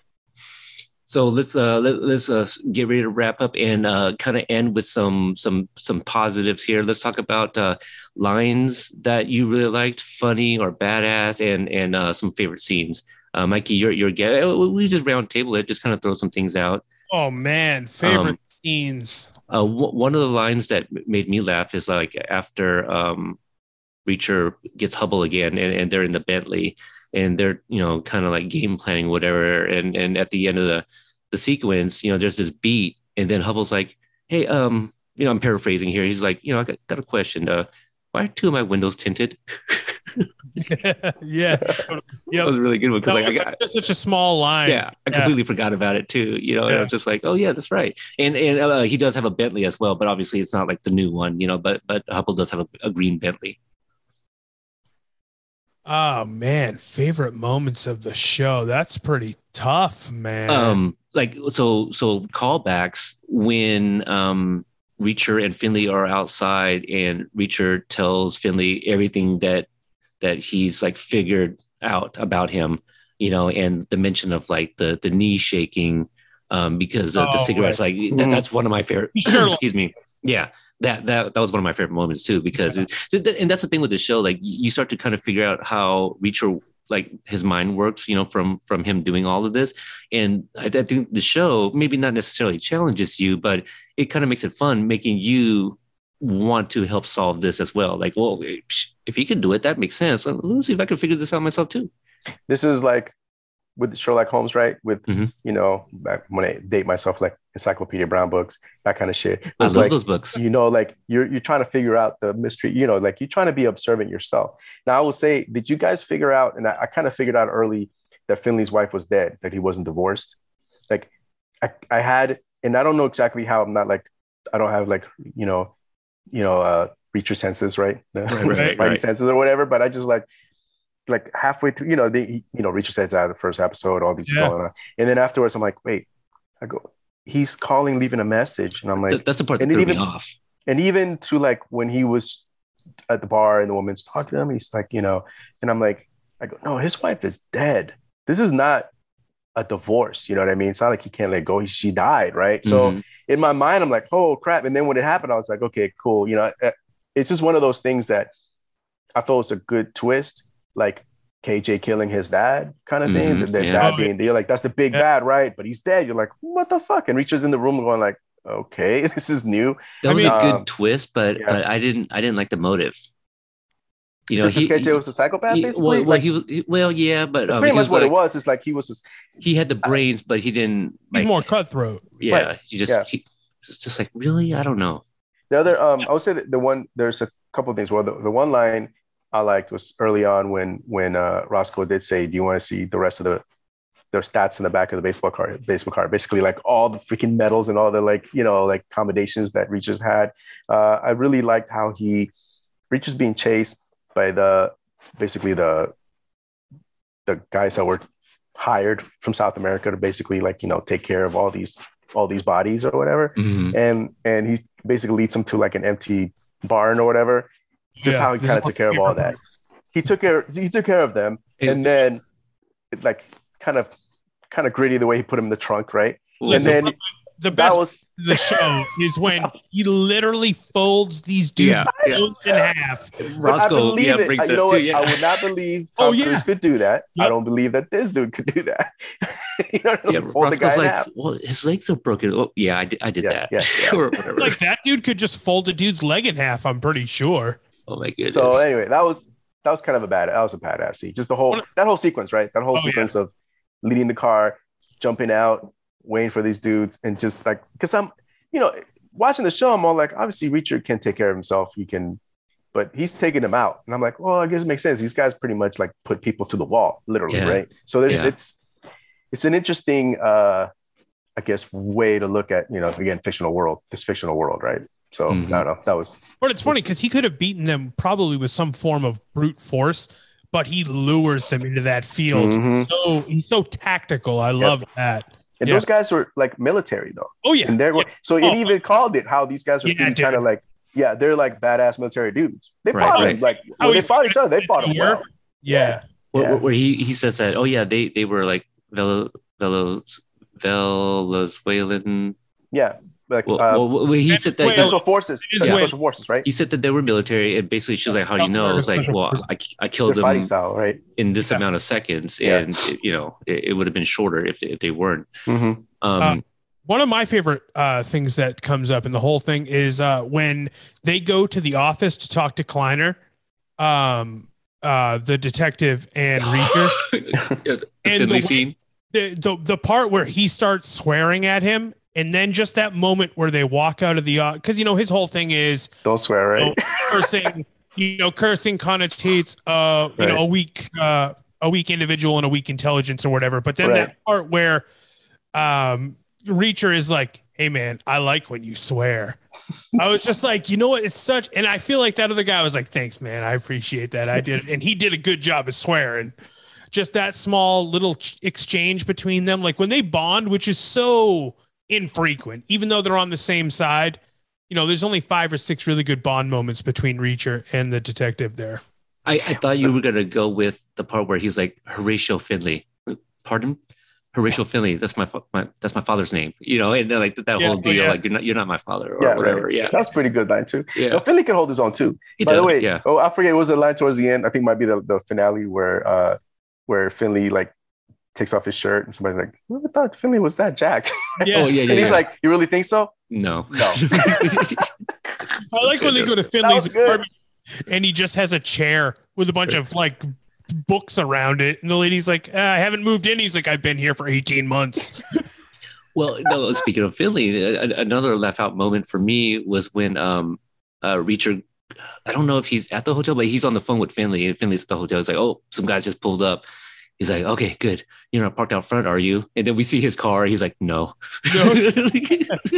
So let's uh let, let's uh get ready to wrap up and uh kind of end with some some some positives here. Let's talk about uh lines that you really liked, funny or badass, and and uh some favorite scenes. Uh, Mikey, you're you're we just round table it, just kind of throw some things out.
Oh man, favorite
Um,
scenes.
Uh, w- one of the lines that made me laugh is like after um, Reacher gets Hubble again, and, and they're in the Bentley, and they're you know kind of like game planning whatever, and and at the end of the the sequence, you know, there's this beat, and then Hubble's like, "Hey, um, you know, I'm paraphrasing here. He's like, you know, I got, got a question. Uh, why are two of my windows tinted?" *laughs* *laughs*
yeah.
That
Yep.
was a really good one because like I got.
just such a small line.
Yeah, I
Yeah.
completely forgot about it too. You know, and I was just like, "Oh yeah, that's right." And and uh, he does have a Bentley as well, but obviously it's not like the new one, you know. But but Hubble does have a, a green Bentley.
Oh man, favorite moments of the show. That's pretty tough, man.
um like so so callbacks when um reacher and finlay are outside and reacher tells finlay everything that that he's like figured out about him you know and the mention of like the the knee shaking um, because of the
Oh,
cigarettes. Like that,
Mhm.
that's one of my favorite.
Sure. *clears throat*
excuse me. Yeah, that that that was one of my favorite moments too. Because it, and that's the thing with the show. Like you start to kind of figure out how Reacher like his mind works. You know, from from him doing all of this, and I, I think the show maybe not necessarily challenges you, but it kind of makes it fun, making you want to help solve this as well. Like, well, if he can do it, that makes sense. Let me see if I can figure this out myself too.
This is like with Sherlock Holmes, right? With
Mhm.
you know, back when I date myself, like Encyclopedia Brown books, that kind of shit. It
I love
like,
those books.
you know, like you're you're trying to figure out the mystery. You know, like you're trying to be observant yourself. Now, I will say, did you guys figure out? And I, I kind of figured out early that Finlay's wife was dead, that he wasn't divorced. Like, I I had, and I don't know exactly how. I'm not like, I don't have like, you know, you know, uh, reacher senses, right? *laughs*
right,
Spidey
right.
senses or whatever. But I just like, like halfway through, you know, they, you know, Reacher says that the first episode, all these
Yeah.
going on, and then afterwards, I'm like, wait, I go, he's calling, leaving a message, and I'm like,
That's, that's the part that threw
even-
me off.
and even to like when he was at the bar and the woman's talking to him, he's like, you know, and I'm like, I go, no, his wife is dead. This is not a divorce. You know what I mean? It's not like he can't let go. He, she died, right? So
Mhm.
in my mind, I'm like, oh crap. And then when it happened, I was like, okay, cool. You know, uh, it's just one of those things that I felt was a good twist, like KJ killing his dad kind of thing.
Mhm,
The, the
yeah.
dad
Oh,
being there, like that's the big
Yeah.
bad, right? But he's dead. You're like, what the fuck? And Reacher's in the room going like, okay, *laughs* this is new.
that
I
was
mean-
a good
Um,
twist, but
yeah.
but I didn't I didn't like the motive. You know,
Just because KJ was a psychopath,
he-
basically.
well, well,
Like,
he was well, yeah, but
That's
um,
pretty much
was
what
like,
it was. It's like he was just,
he had the brains, but he didn't.
He's
Like,
more cutthroat.
yeah,
Right.
he just
Yeah.
he, it's just like really, I don't know.
The other. Um, I would say the one. There's a couple of things. Well, the, the one line I liked was early on when when uh, Roscoe did say, "Do you want to see the rest of the their stats in the back of the baseball card?" Baseball card, basically like all the freaking medals and all the like you know like accommodations that Reachers had. Uh, I really liked how he Reachers being chased by the basically the the guys that were hired from South America to basically like you know take care of all these all these bodies or whatever
Mhm.
and and he basically leads them to like an empty barn or whatever. Just how he kinda took care of all that. He took care he took care of them,
It-
and then it like kind of kind of gritty the way he put him in the trunk, right?
Listen,
and then
the best
was
of the show *laughs* is when he literally folds these dudes
Yeah, yeah.
in half.
but I
Roscoe,
believe
yeah,
it.
brings
I-
it
you know
too.
what?
Yeah.
I would not believe *laughs*
Oh, yeah.
Cruise could do that. I don't believe that this dude could do that. *laughs* you know,
yeah,
the guy
Roscoe's like,
half.
well, his legs are broken. Oh, yeah, I did, I did
Yeah,
that.
yeah, yeah.
Sure, whatever.
Like that dude could just fold a dude's leg in half. I'm pretty sure.
oh my goodness.
So anyway, that was that was kind of a bad that was a badass scene. Just the whole that whole sequence, right? That whole
Oh, yeah.
sequence of leading the car, jumping out, waiting for these dudes, and just like because I'm, you know, watching the show, I'm all like, obviously Richard can take care of himself. He can, but he's taking them out, and I'm like, well, I guess it makes sense. These guys pretty much like put people to the wall, literally,
Yeah.
right? So there's
Yeah.
it's it's an interesting, uh I guess, way to look at you know again fictional world, this fictional world, right? So
Mhm.
I don't know. That was
But it's funny because he could have beaten them probably with some form of brute force, but he lures them into that field.
Mhm.
So he's so tactical. I love that.
And
Yeah.
those guys were like military though.
Oh yeah.
and they're
Yeah.
so it
Oh.
even called it how these guys are
Yeah,
being kind of like yeah they're like badass military dudes they
Right,
fought
right.
him like
How
when they fought each other they fought him well
Yeah.
where,
yeah.
where he, he says that, oh yeah, they they were like velo velo Venezuelan.
yeah like
Well,
uh,
well, well, he said that
Venezuela.
special forces
Venezuela.
special forces right
he said that they were military, and basically she's like, "How do you know?" It's like, "Well. I, I killed
fighting
them
style right
in this
Yeah.
amount of seconds,
Yeah.
and it- you know, it, it would have been shorter if they, if they weren't."
Mhm.
Um,
Uh, One of my favorite uh, things that comes up in the whole thing is uh, when they go to the office to talk to Kliner, um, uh, the detective and Reacher. *laughs*
yeah, the
And
Finlay
the way-
scene.
the, the the part where he starts swearing at him, and then just that moment where they walk out of the because you know his whole thing is
don't swear right
cursing. *laughs* you know, cursing connotates uh you know a weak uh a weak individual and a weak intelligence or whatever. But then
Right.
that part where um Reacher is like, "Hey man, I like when you swear." I was just like, you know what? It's such, and I feel like that other guy was like, "Thanks, man. I appreciate that. I did, and he did a good job of swearing." Just that small little ch- exchange between them, like when they bond, which is so infrequent, even though they're on the same side. You know, there's only five or six really good bond moments between Reacher and the detective there.
I, I thought you were gonna go with the part where he's like Horatio Finlay. Pardon? Horatio Finlay. That's my, my that's my father's name. You know, and then, like that
Yeah,
whole
oh,
deal.
yeah.
Like you're not you're not my father or
Yeah,
whatever.
right.
Yeah,
That's pretty good line too.
yeah.
No, Finlay can hold his own too.
He
By
does.
the way,
yeah.
oh, I forget it was a line towards the end. I think it might be the, the finale where uh where Finlay like takes off his shirt and somebody's like, "Who thought Finlay was that jacked?" *laughs*
Yeah.
Oh yeah, yeah.
and he's
yeah.
like, "You really think so?"
no,
No. *laughs*
I like when they go to *laughs*
Finlay's
apartment and he just has a chair with a bunch of like books around it. And the lady's like, uh, I haven't moved in. He's like, I've been here for 18 months.
Well, no. Speaking of Finlay, a- a- another laugh out moment for me was when um uh Reacher. I don't know if he's at the hotel, but he's on the phone with Finlay, and Finlay's at the hotel. He's like, "Oh, some guys just pulled up." He's like, "Okay, good. You're not parked out front, are you?" And then we see his car. He's like, "No."
No. *laughs*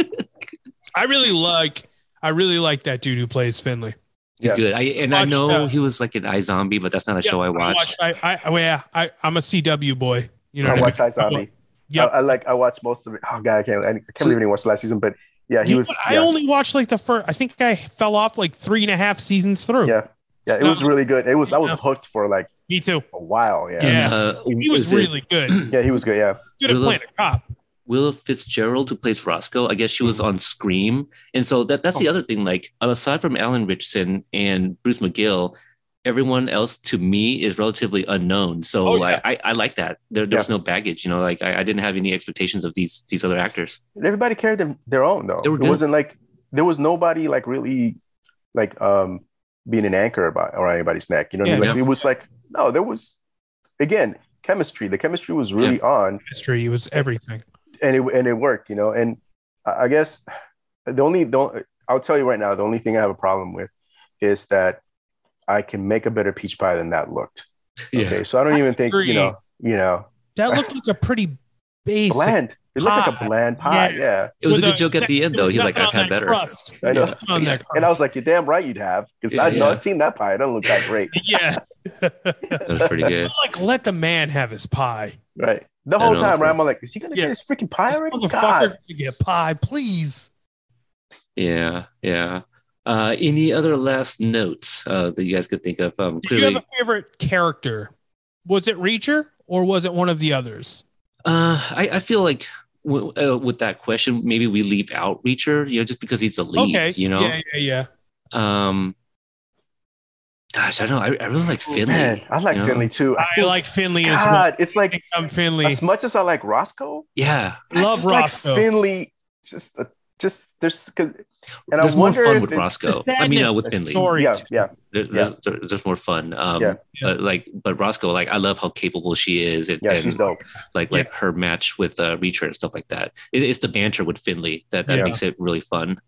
I really like, I really like that dude who plays Finlay.
He's
Yeah.
good. I and I
Watched,
know
uh,
he was like an iZombie, but that's not a show I watched.
I, I, I, yeah, I, I'm a CW boy. You know
I
what I
watch
mean?
iZombie.
Yep.
I, I like I watched most of it. Oh god, I can't I can't
So-
believe I didn't the last season, but yeah, he
You
was
what? I
yeah,
only watched like the first. I think I fell off like three and a half seasons through.
yeah. Yeah, it
No.
was really good. It was I was
No.
hooked for like
Me too.
a while. Yeah.
Yeah.
Uh,
He was
is it
really good. *clears throat*
Yeah, he was good. Yeah.
Good at
Willa-
playing a cop.
Willa Fitzgerald, who plays Roscoe, I guess she was on Scream, and so that that's the other thing. Like aside from Alan Ritchson and Bruce McGill, everyone else to me is relatively unknown. So
Oh,
like I, I like that. There, there was no baggage. You know, like I, I didn't have any expectations of these these other actors.
Everybody carried them their own though. It wasn't like there was nobody like really like um being an anchor about around anybody's neck. You know what I mean?
Yeah.
It was like no, there was again chemistry. The chemistry was really on
History was everything.
and it and it worked, you know. And I I guess the only don't I'll tell you right now, the only thing I have a problem with is that I can make a better peach pie than that looked.
Yeah.
Okay. So I don't even think, you know, you know,
That looked like a pretty *laughs* basic.
bland. It looked like a bland pie.
Yeah.
Yeah.
It was a
with
good joke at the end, though. He's like,
nothing
"I've had better."
Crust.
I know.
Nothing
Yeah.
And I was like, you're damn right you'd have. Because
Yeah,
I know
yeah.
I've seen that pie. It doesn't look that great. *laughs*
yeah.
That was pretty *laughs* good.
like let the man have his pie.
Right. The whole time, right? I'm like, is he gonna
Yeah.
get his freaking pie
This
already?
motherfucker
God.
gonna get pie, please.
Yeah, yeah. Uh, any other last notes uh, that you guys could think of? Um,
Did you have a favorite character? Was it Reacher or was it one of the others?
Uh, I, I feel like w- uh, with that question, maybe we leave out Reacher, you know, just because he's the lead,
okay.
you know.
Yeah, yeah, yeah.
Um, gosh, I don't know. I, I really like
Oh,
Finlay.
Man, I like
you know?
Finlay too.
I
think-
like Finlay as well.
It's like
I'm Finlay.
as much as I like Roscoe,
Yeah,
I
Love
just like
Roscoe.
Finlay. Just, uh, just there's because, and
there's
I
more
wonder
fun
if
with
it's-
Roscoe.
the
I mean, uh, with Finlay,
story.
Yeah, yeah,
there, there's, there- there's more fun. Um,
Yeah.
But like, but Roscoe, like, I love how capable she is, and,
yeah.
and
She's dope.
like, like her match with uh, Reacher and stuff like that. It, it's the banter with Finlay that that
Yeah.
makes it really fun.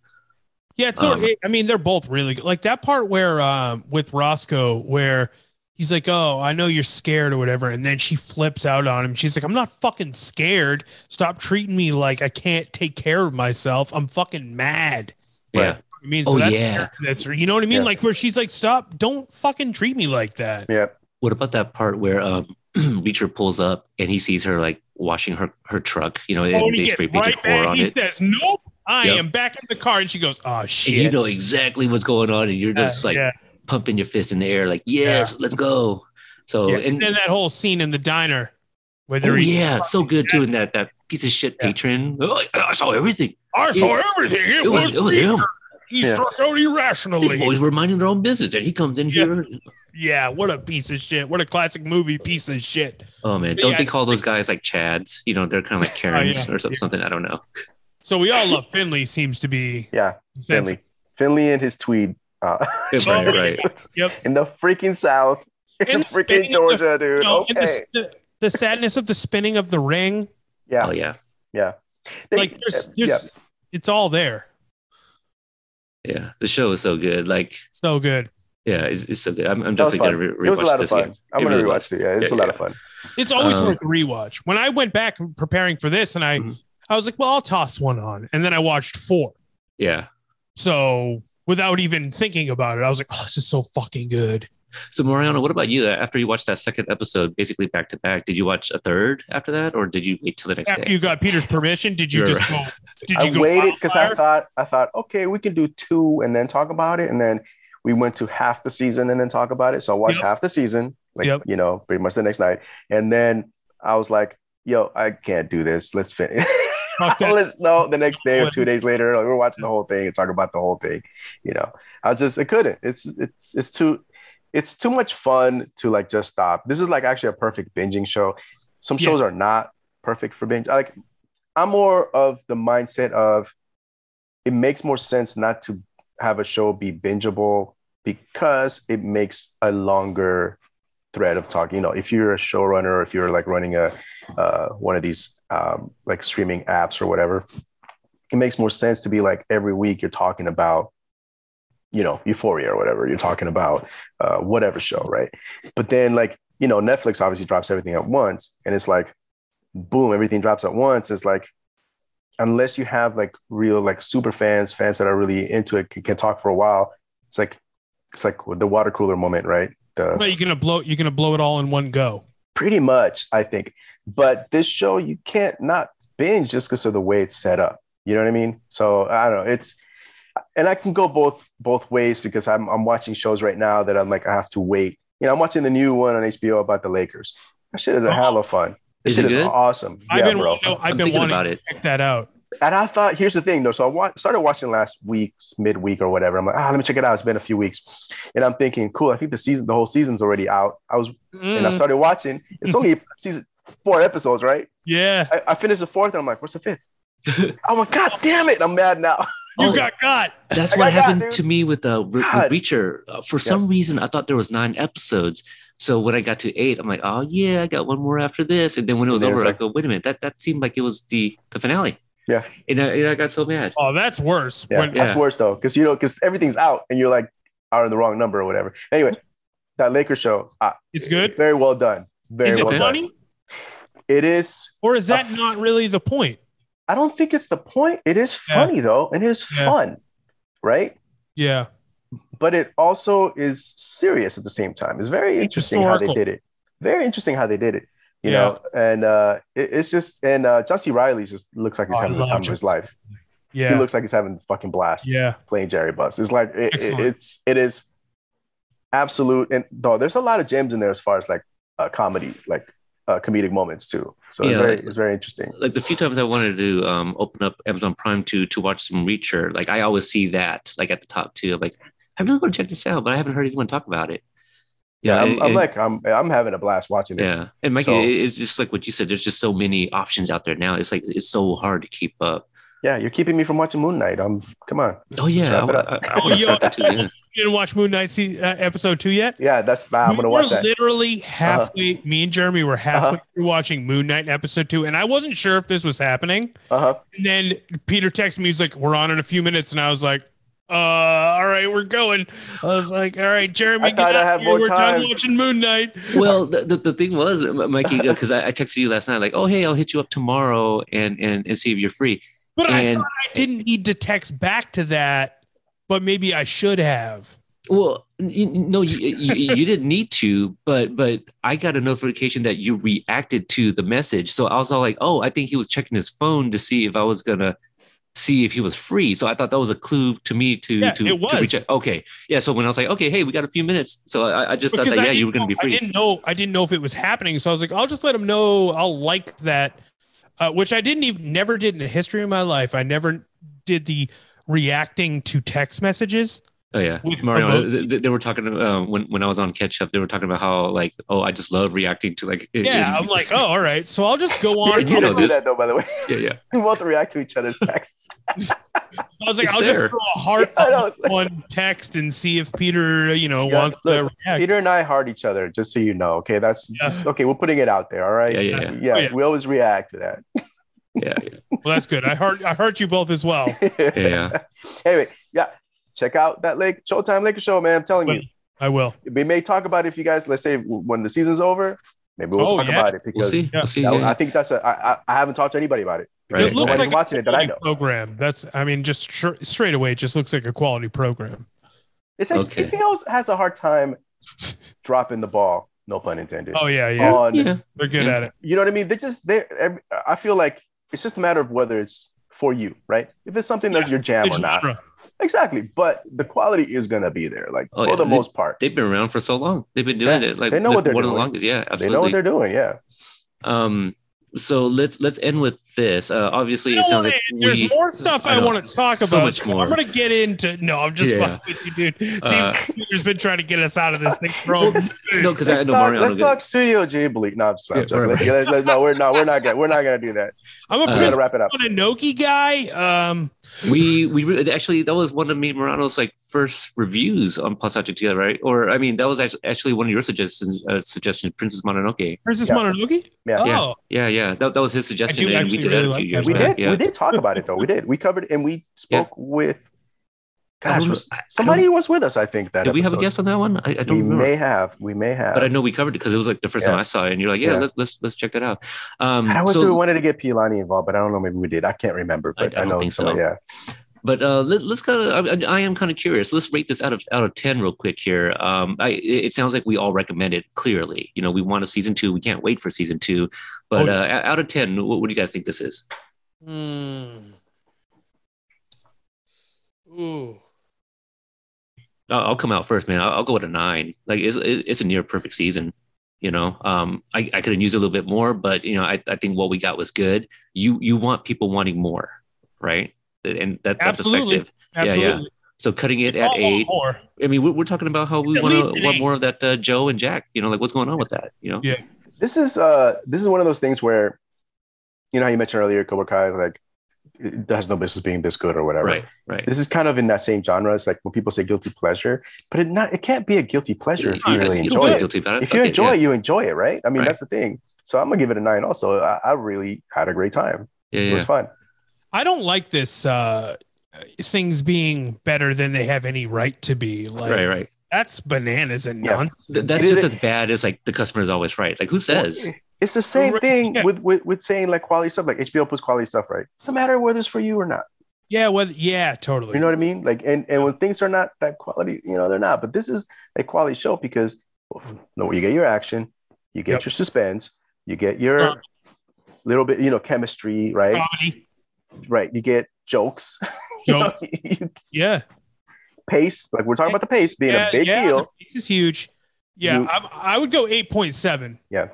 Yeah, so sort of-
Um,
I mean, they're both really good. Like that part where um with Roscoe, where he's like, "Oh, I know you're scared or whatever," and then she flips out on him. She's like, "I'm not fucking scared. Stop treating me like I can't take care of myself. I'm fucking mad."
Yeah.
Right.
I mean,
Oh,
that's,
yeah.
that's you know what I mean.
Yeah.
Like where she's like, "Stop! Don't fucking treat me like that."
Yeah,
What about that part where um *clears throat* Reacher pulls up and he sees her like washing her her truck, you know, and
Oh, and he
they
gets
spray
right
four
back.
on
He
it.
says, "Nope, I
Yep.
am back in the car," and she goes, "Oh
And
shit."
you know exactly what's going on, and you're just
Yeah,
like
yeah.
Pumping your fist in the air, like, yes, let's go. So
Yeah,
and,
and then that whole scene in the diner where
oh,
they're eating-
yeah, so good too. And that that piece of shit
Yeah.
patron. Oh, I I saw everything.
I saw everything. It,
It was,
was,
it was him.
He
Yeah.
struck out irrationally.
These
irrationally.
boys were minding their own business, and he comes in
Yeah.
here.
Yeah, what a piece of shit. What a classic movie piece of shit.
Oh man,
But
don't
yeah,
they call those guys like Chads? You know, they're kind of like *laughs* oh, Karens
yeah,
or some-
yeah.
something. I don't know.
So we all love Finlay. Seems to be
yeah. Finlay, Finlay and his tweed. Uh, *laughs*
right, right. *laughs*
Yep.
In the freaking South, in
And *laughs*
freaking
spinning of
Georgia, dude.
No, and
okay.
the, the, the sadness of the spinning of the ring.
yeah,
Oh yeah,
yeah. They-
like there's,
uh,
there's it's all there.
yeah. The show is so good. Like,
So good.
yeah, it's, it's so good. I'm, I'm definitely gonna
fun.
re-
it was a
rewatch
lot of fun.
again.
I'm
It
gonna
really
rewatch
was.
it. Yeah, it's
Yeah,
a lot
yeah.
of fun.
It's always
Um,
worth a rewatch. When I went back preparing for this, and I
Mhm.
I was like, well, I'll toss one on, and then I watched four.
Yeah.
So without even thinking about it, I was like, oh, this is so fucking good.
So Mariano, what about you? After you watched that second episode, basically back to back, did you watch a third after that, or did you wait till the next
After
day?
you got Peter's permission, did you
You're
just go? Did you
I
go?
waited because I thought I thought okay, we can do two and then talk about it, and then we went to half the season and then talk about it. So I watched
Yep.
half the season, like
Yep.
you know, pretty much the next night, and then I was like, yo, I can't do this. Let's finish. *laughs*
Fuck that.
Let's no. The next day or two days later, like, we're watching the whole thing and talking about the whole thing. You know, I was just I couldn't. It's it's it's too it's too much fun to like just stop. This is like actually a perfect binging show. Some
Yeah.
shows are not perfect for binge. Like I'm more of the mindset of it makes more sense not to have a show be bingeable because it makes a longer thread of talking You know, if you're a showrunner if you're like running a uh, one of these um, like streaming apps or whatever, it makes more sense to be like every week you're talking about, you know, Euphoria or whatever. You're talking about uh, whatever show, right? But then like you know, Netflix obviously drops everything at once, and it's like, boom, everything drops at once. It's like unless you have like real like super fans, fans that are really into it, can, can talk for a while. It's like it's like the water cooler moment, right? The
But you're gonna blow. You're gonna blow it all in one go.
pretty much, I think. But this show, you can't not binge just because of the way it's set up. You know what I mean? So I don't know. It's and I can go both both ways because I'm I'm watching shows right now that I'm like I have to wait. You know, I'm watching the new one on HBO about the Lakers. That shit is a hell of fun. This
Is it
shit is awesome.
I've
yeah,
been.
bro.
no, I've
I'm
been wanting
about
to
it.
check that out.
And I thought, here's the thing, though. So I wa- started watching last week, midweek or whatever. I'm like, ah, let me check it out. It's been a few weeks, and I'm thinking, cool. I think the season, the whole season's already out. I was, and I
Mm,
started watching. It's only *laughs* season four episodes, right?
yeah,
I, I finished the fourth, and I'm like, what's the fifth? *laughs* I'm like, god damn it! I'm mad now.
you
Oh.
got got.
That's
I
what
got
happened
dude.
to me with uh, Re- Reacher. Uh, for some reason, I thought there was nine episodes. So when I got to eight, I'm like, oh yeah, I got one more after this. And then when it was over,
it's
I go, wait a minute, that that seemed like it was the the finale.
Yeah.
And I, and I got so mad.
Oh, that's worse.
Yeah,
When,
that's
Yeah.
worse though, because you know, because everything's out, and you're like, are in the wrong number or whatever. Anyway, that Lakers show, uh,
It's good.
very well done. Very
Is it
well done.
funny,
It is.
or is that
Uh,
not really the point?
I don't think it's the point. It is
Yeah.
funny though, and it is
Yeah.
fun, right?
Yeah,
but it also is serious at the same time. It's very
It's
interesting how they did it. Very interesting how they did it. You
Yeah.
know, and uh, it, it's just and uh, Jesse Riley just looks like he's
Oh,
having the
love
time of his life.
Yeah, He
looks like he's having a fucking blast
yeah.
playing Jerry Buss. It's like it, it- it's it is absolute. And though there's a lot of gems in there as far as like uh, comedy, like uh, comedic moments too. So
Yeah.
it's very it's very interesting.
Like the few times I wanted to um, open up Amazon Prime to to watch some Reacher, like I always see that like at the top too. I'm like, I really want to check this out, but I haven't heard anyone talk about it.
Yeah, I'm,
and-
I'm like I'm I'm having a blast watching it.
yeah, and Mikey,
So-
it's just like what you said. There's just so many options out there now. It's like it's so hard to keep up.
Yeah, you're keeping me from watching Moon Knight. I'm come on.
Oh yeah, I, I. I, I
Oh, yo.
that too. Yeah. *laughs*
You didn't watch Moon Knight se- uh, episode two yet?
Yeah, that's I'm gonna
We
watch
were
that. Uh-huh.
Literally halfway. Me and Jeremy were halfway
Uh-huh.
through watching Moon Knight episode two, and I wasn't sure if this was happening.
Uh huh.
And then Peter texted me, he's like, "We're on in a few minutes," and I was like, "Uh, all right, we're going." I was like, "All right, Jeremy,
I
get
I
out here.
more
We're
time."
done watching Moon Knight."
Well, the, the, the thing was, Mikey, because I, I texted you last night, like, oh hey, I'll hit you up tomorrow and and, and see if you're free.
But I thought I didn't need to text back to that, but maybe I should have.
Well, n- n- no, you, you, you didn't need to, but but I got a notification that you reacted to the message, so I was all like, oh, I think he was checking his phone to see if I was gonna see if he was free. So I thought that was a clue to me to
Yeah,
to,
it
to reach out. Okay, yeah. So when I was like, okay, hey, we got a few minutes, so I, I just thought that
I
yeah, you were gonna be
know- I
free.
didn't know. I didn't know if it was happening, so I was like, "I'll just let him know." I'll like that, uh, which I didn't even never did in the history of my life. I never did the reacting to text messages.
Oh yeah,
With
Mario.
remote-
They, they- they were talking uh, when when I was on catch up. They were talking about how like, oh, I just love reacting to like.
Yeah, I'm like, oh, all right. So I'll just go *laughs* on.
you
You
know
don't
this.
that though, by the way.
yeah, yeah. *laughs*
we both react to each other's texts. *laughs*
I was like,
It's
I'll
there.
just throw a heart
I know.
on one text and see if Peter, you know,
Yeah,
wants to react.
Peter and I heart each other, just so you know. Okay, that's
Yeah.
just, okay. We're putting it out there. All right.
Yeah, yeah, yeah.
yeah,
Oh, yeah.
We always react to that.
Yeah, yeah,
Well, that's good. I heard I heard you both as well.
yeah.
Anyway, yeah. Check out that Lake Showtime Lakers show, man. I'm telling you,
I will.
we may talk about it if you guys. Let's say when the season's over, maybe we'll
Oh,
talk
yeah.
about it
We'll
because
see.
Yeah.
We'll see.
that-
yeah,
I think that's a. I, I, I haven't talked to anybody about it.
Right.
It looked
Nobody's
like
watching
a
it that I
quality
know.
program. That's, I mean, just str- straight away, it just looks like a quality program.
It's like
Okay.
HBO has a hard time *laughs* dropping the ball. No pun intended.
Oh yeah, yeah,
On
yeah.
they're good
Yeah.
at it.
you know what I mean? They just they. every- I feel like it's just a matter of whether it's for you, right? If it's something that's your jam
The
or not,
genre.
Exactly. But the quality is gonna be there, like
Oh,
for
yeah.
the
They-
most part.
They've been around for so long. They've been doing
Yeah,
it like
they know what they're
one of the
doing.
longest. Yeah,
They know what
absolutely.
they're doing. Yeah.
Um, so let's let's end with this. Uh, obviously,
No
it sounds
way.
like
There's
we,
more *laughs* stuff I,
know.
want to talk about.
So
about.
much more.
I'm gonna get into. No, I'm just
Yeah.
fucking with you, dude. See,
Uh,
Peter's been trying to get us out of this thing, bro.
No, because I
Let's
know
talk,
Mariano.
let's talk Studio Ghibli. No, I'm just, I'm
Yeah,
joking.
right,
Let's, let's, let's- no, we're not. We're not gonna. We're not gonna do that.
I'm a
Uh,
We gotta
Prince
wrap it up.
Mononoke guy. Um,
we we re- actually that was one of me and Morano's like first reviews on Passage together, right? Or I mean, that was actually actually one of your suggestions. Uh, suggestions, Princess Mononoke.
Princess
Yeah.
Mononoke.
Yeah.
Oh,
Yeah, yeah, that, that was his suggestion,
do
and we
actually
did that a few
like
years
We
back.
did.
Yeah.
We did talk about it though. We did. We covered and we spoke with.
I don't
Gosh, was-
I- I don't-
somebody was with us. I think that.
Did we have a guest on that one? I, I don't
We
remember.
may have. We may have.
but I know we covered it because it was like the first
Yeah.
time I saw it, and you're like, yeah,
Yeah.
let's let's let's check that out. Um,
I was
so-
we wanted to get Pilani involved, but I don't know. Maybe we did. I can't remember.
I-
But
I
I,
don't
know.
think so.
Yeah.
but uh, let, let's kind of. I, I am kind of curious. Let's rate this out of out of ten real quick here. Um, I, it it sounds like we all recommend it clearly. You know, we want a season two. We can't wait for season two. But
Oh,
uh, out of ten, what, what do you guys think this is?
Hmm. Ooh.
I'll, I'll come out first, man. I'll, I'll go with a nine. Like it's it's a near perfect season. You know, um, I, I could have used a little bit more, but you know, I, I think what we got was good. You you want people wanting more, right? And that, that's
Absolutely.
effective. Yeah, yeah. So cutting it at eight.
more.
I mean, we're, we're talking about how we
At
want to want
eight.
more of that uh, Joe and Jack. You know, like what's going on with that? You know,
Yeah.
This is uh this is one of those things where, you know, how you mentioned earlier, Cobra Kai, like it has no business being this good or whatever.
right, right.
This is kind of in that same genre. It's like when people say guilty pleasure, but it not it can't be a guilty pleasure if you
You
really
you
enjoy it.
guilty about it.
If you
Okay,
enjoy
yeah.
it, you enjoy it, right? I mean,
Right.
that's the thing. So I'm gonna give it a nine. Also, I, I really had a great time.
yeah,
It was
yeah.
fun.
I don't like this uh things being better than they have any right to be. Like
right, right.
that's bananas and
Yeah.
nonsense.
Th- that's just as bad as like the customer is always right. Like who says?
Well, it's the same
Right,
thing
yeah.
with, with with saying like quality stuff. Like HBO puts quality stuff, right? It's a matter of whether it's for you or not.
yeah, well, yeah, totally.
You know what I mean? Like, and and when things are not that quality, you know, they're not. But this is a quality show because no, you get your action, you get
Yep.
your suspense, you get your
Uh,
little bit, you know, chemistry, right?
Comedy.
right. You get jokes, *laughs* you know,
Joke. *laughs*
you-
Yeah.
pace. Like we're talking about the pace being
yeah,
a big
yeah,
deal.
piece is huge. Yeah,
You-
I, I would go eight point seven.
Yeah,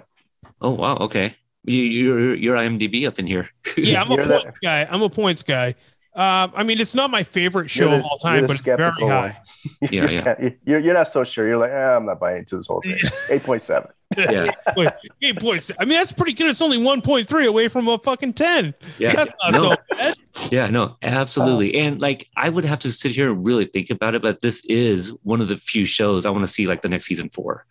Oh wow, okay. You, you're you're IMDb up in here.
Yeah, I'm a *laughs*
You're
points
the-
guy. I'm a points guy. Um, I mean, it's not my favorite show
You're
of all time, but it's very
skeptical one.
high. *laughs*
you're,
yeah.
you're you're not so sure. You're like, eh, I'm not buying into this whole thing. *laughs* Eight point seven.
yeah,
Wait, eight points. I mean, that's pretty good. It's only one point three away from a fucking ten.
yeah.
That's not
No.
so bad.
Yeah, no, absolutely. and like I would have to sit here and really think about it, but this is one of the few shows I want to see like the next season for.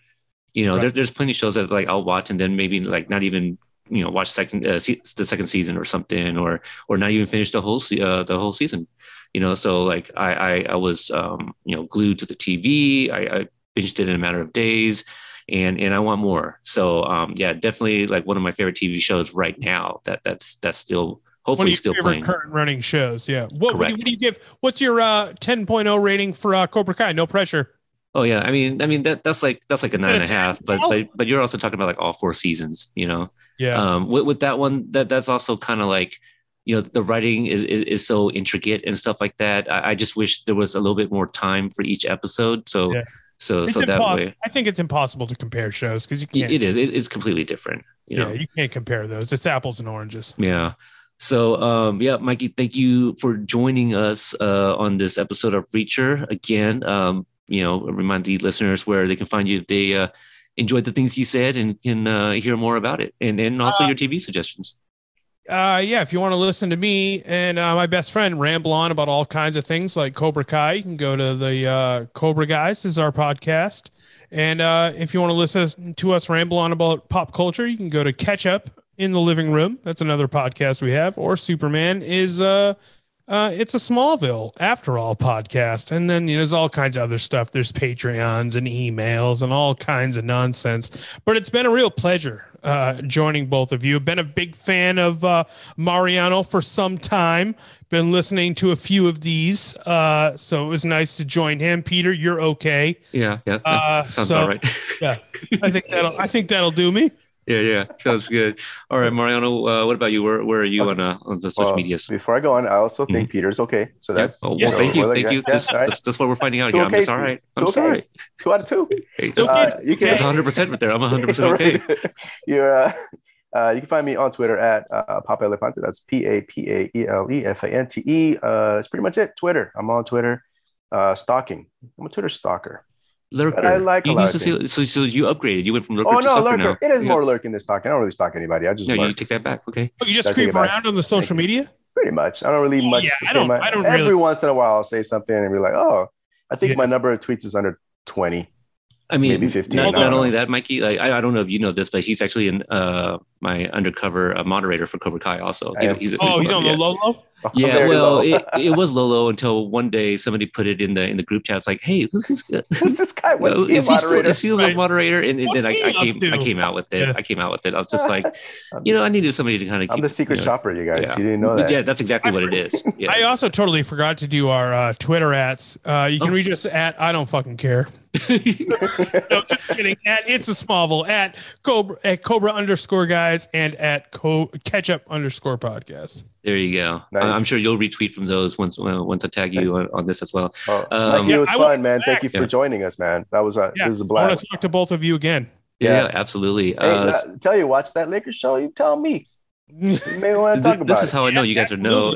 You know,
Right.
there, there's plenty of shows that like I'll watch and then maybe like not even you know watch second uh, se- the second season or something or or not even finish the whole se- uh, the whole season. You know, so like I I, I was um, you know glued to the TV. I, I binged it in a matter of days. And, and I want more. So um, yeah, definitely like one of my favorite TV shows right now. That that's that's still hopefully still playing.
current running shows. Yeah. What, what, do you, what do you give? What's your uh 10.0 rating for uh, Cobra Kai? No pressure.
Oh yeah, I mean, I mean that that's like that's like a nine and a half, but but but you're also talking about like all four seasons, you know.
Yeah.
Um, with with that one, that that's also kind of like, you know, the writing is, is is so intricate and stuff like that. I, I just wish there was a little bit more time for each episode, so
Yeah.
so
It's
so that way
I think it's impossible to compare shows because you can't.
it is it, it's completely different, you know.
yeah, you can't compare those. It's apples and oranges.
Yeah. So, um, yeah, Mikey, thank you for joining us uh, on this episode of Reacher. Again, um, you know, remind the listeners where they can find you if they uh, enjoyed the things you said and can uh, hear more about it, and and also
Uh,
your TV suggestions.
Uh, yeah, if you want to listen to me and uh, my best friend ramble on about all kinds of things like Cobra Kai, you can go to the uh, Cobra Guys this is our podcast. And uh, if you want to listen to us ramble on about pop culture, you can go to Catch Up in the Living Room. That's another podcast we have. Or Superman is uh, it's a Smallville after all podcast. And then you know, there's all kinds of other stuff. There's Patreons and emails and all kinds of nonsense. But it's been a real pleasure uh, joining both of you. Been a big fan of uh, Mariano for some time. Been listening to a few of these, uh, so it was nice to join him. Peter, you're okay.
Yeah, yeah,
Uh,
sounds
so-
right.
Yeah, I think that'll. I think that'll do me.
Yeah, yeah, sounds good. All right, Mariano, uh, what about you? Where where are you on uh, on the social
Well,
medias?
Before I go on, I also think Peter's okay. So
Yeah.
that's
Oh, well,
yeah,
thank you, thank you.
yeah,
That's,
right.
that's, what we're finding out
Two
here. I'm just all right.
Two
I'm sorry.
Two out of two.
Hey,
okay.
Uh, you can
that's 100 percent *laughs* right there. I'm 100 percent okay.
You're uh, Uh, you can find me on Twitter at uh, Papa Elefante. That's P A P A E L E F A N T E. Uh, That's pretty much it. Twitter. I'm on Twitter. Uh, stalking. I'm a Twitter stalker.
Lurker.
I like a
you
lot
used
of
to see, so, so you upgraded. You went from lurker
Oh
to
no,
stalker
lurker.
now.
It is
Yeah.
more lurking than stalking. I don't really stalk anybody. I just
No,
lurk.
you take that back. Okay.
Oh, you just
That's the
creep around on the social media?
pretty much. I don't really much.
yeah, I don't-
my-
I don't
every
really-
once in a while, I'll say something and be like, "Oh, I think
Yeah.
my number of tweets is under 20."
I mean,
Maybe 15,
Not,
don't
only that, Mikey. Like, I, I don't know if you know this, but he's actually in uh, my undercover uh, moderator for Cobra Kai. Also,
I
he's, he's,
Oh, he's *laughs* on
yeah.
the low low?
Yeah,
very
well, it, it was Lolo until one day somebody put it in the in the group chat. It's like, hey, who's this guy? *laughs*
Who's this guy? What's *laughs*
Well,
he a
is he still,
moderator?
is he a moderator? And, and then I, I came
to?
I came out with it.
Yeah.
I came out with it. I was just like, you know, I needed somebody to kind of
I'm
keep
the secret
you know,
shopper, you guys.
yeah.
You didn't know that.
Yeah, that's exactly what it is. Yeah.
I also totally forgot to do our uh, Twitter ads. Uh, you can
Oh.
reach us at I don't fucking care. no, just kidding. At it's a Smallville at Cobra at Cobra underscore guys and at co- ketchup underscore podcast.
there you go.
Nice.
I- I'm sure you'll retweet from those once uh, once I tag you on, on this as well.
Oh,
Um,
Mikey, it was
I want
fun, man.
back.
Thank you for
Yeah.
joining us, man. That was a
Yeah,
this is a
I want
blast.
to talk to both of you again.
Yeah,
Yeah.
absolutely.
Hey,
Uh,
uh, tell you, watch that Lakers show. You tell me. You may want to
th-
talk about
this is
it.
how I know you guys are no.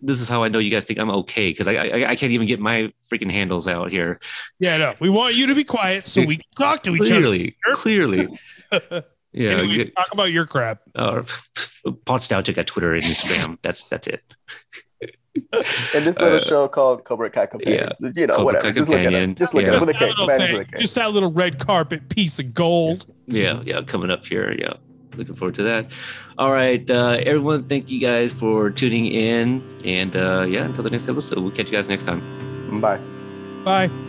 This is how I know you guys think I'm okay because I, I I can't even get my freaking handles out here.
yeah, no, we want you to be quiet so we can talk to each other.
Clearly, clearly. *laughs* Yeah.
Anyways,
you-
talk about your crap.
uh, *laughs* Podstalgic at Twitter and Instagram. That's that's it. *laughs*
and this little
uh,
show called Cobra Kai Companion. You know,
Cobra
whatever.
Kai
Just look at it. Just look
Yeah.
at it with a
That
K.
little
Command
thing,
with a K.
just that little red carpet piece of gold.
Yeah, yeah, coming up here. Yeah, looking forward to that. All right, uh, everyone, thank you guys for tuning in, and uh, yeah, until the next episode, we'll catch you guys next time.
Bye.
Bye.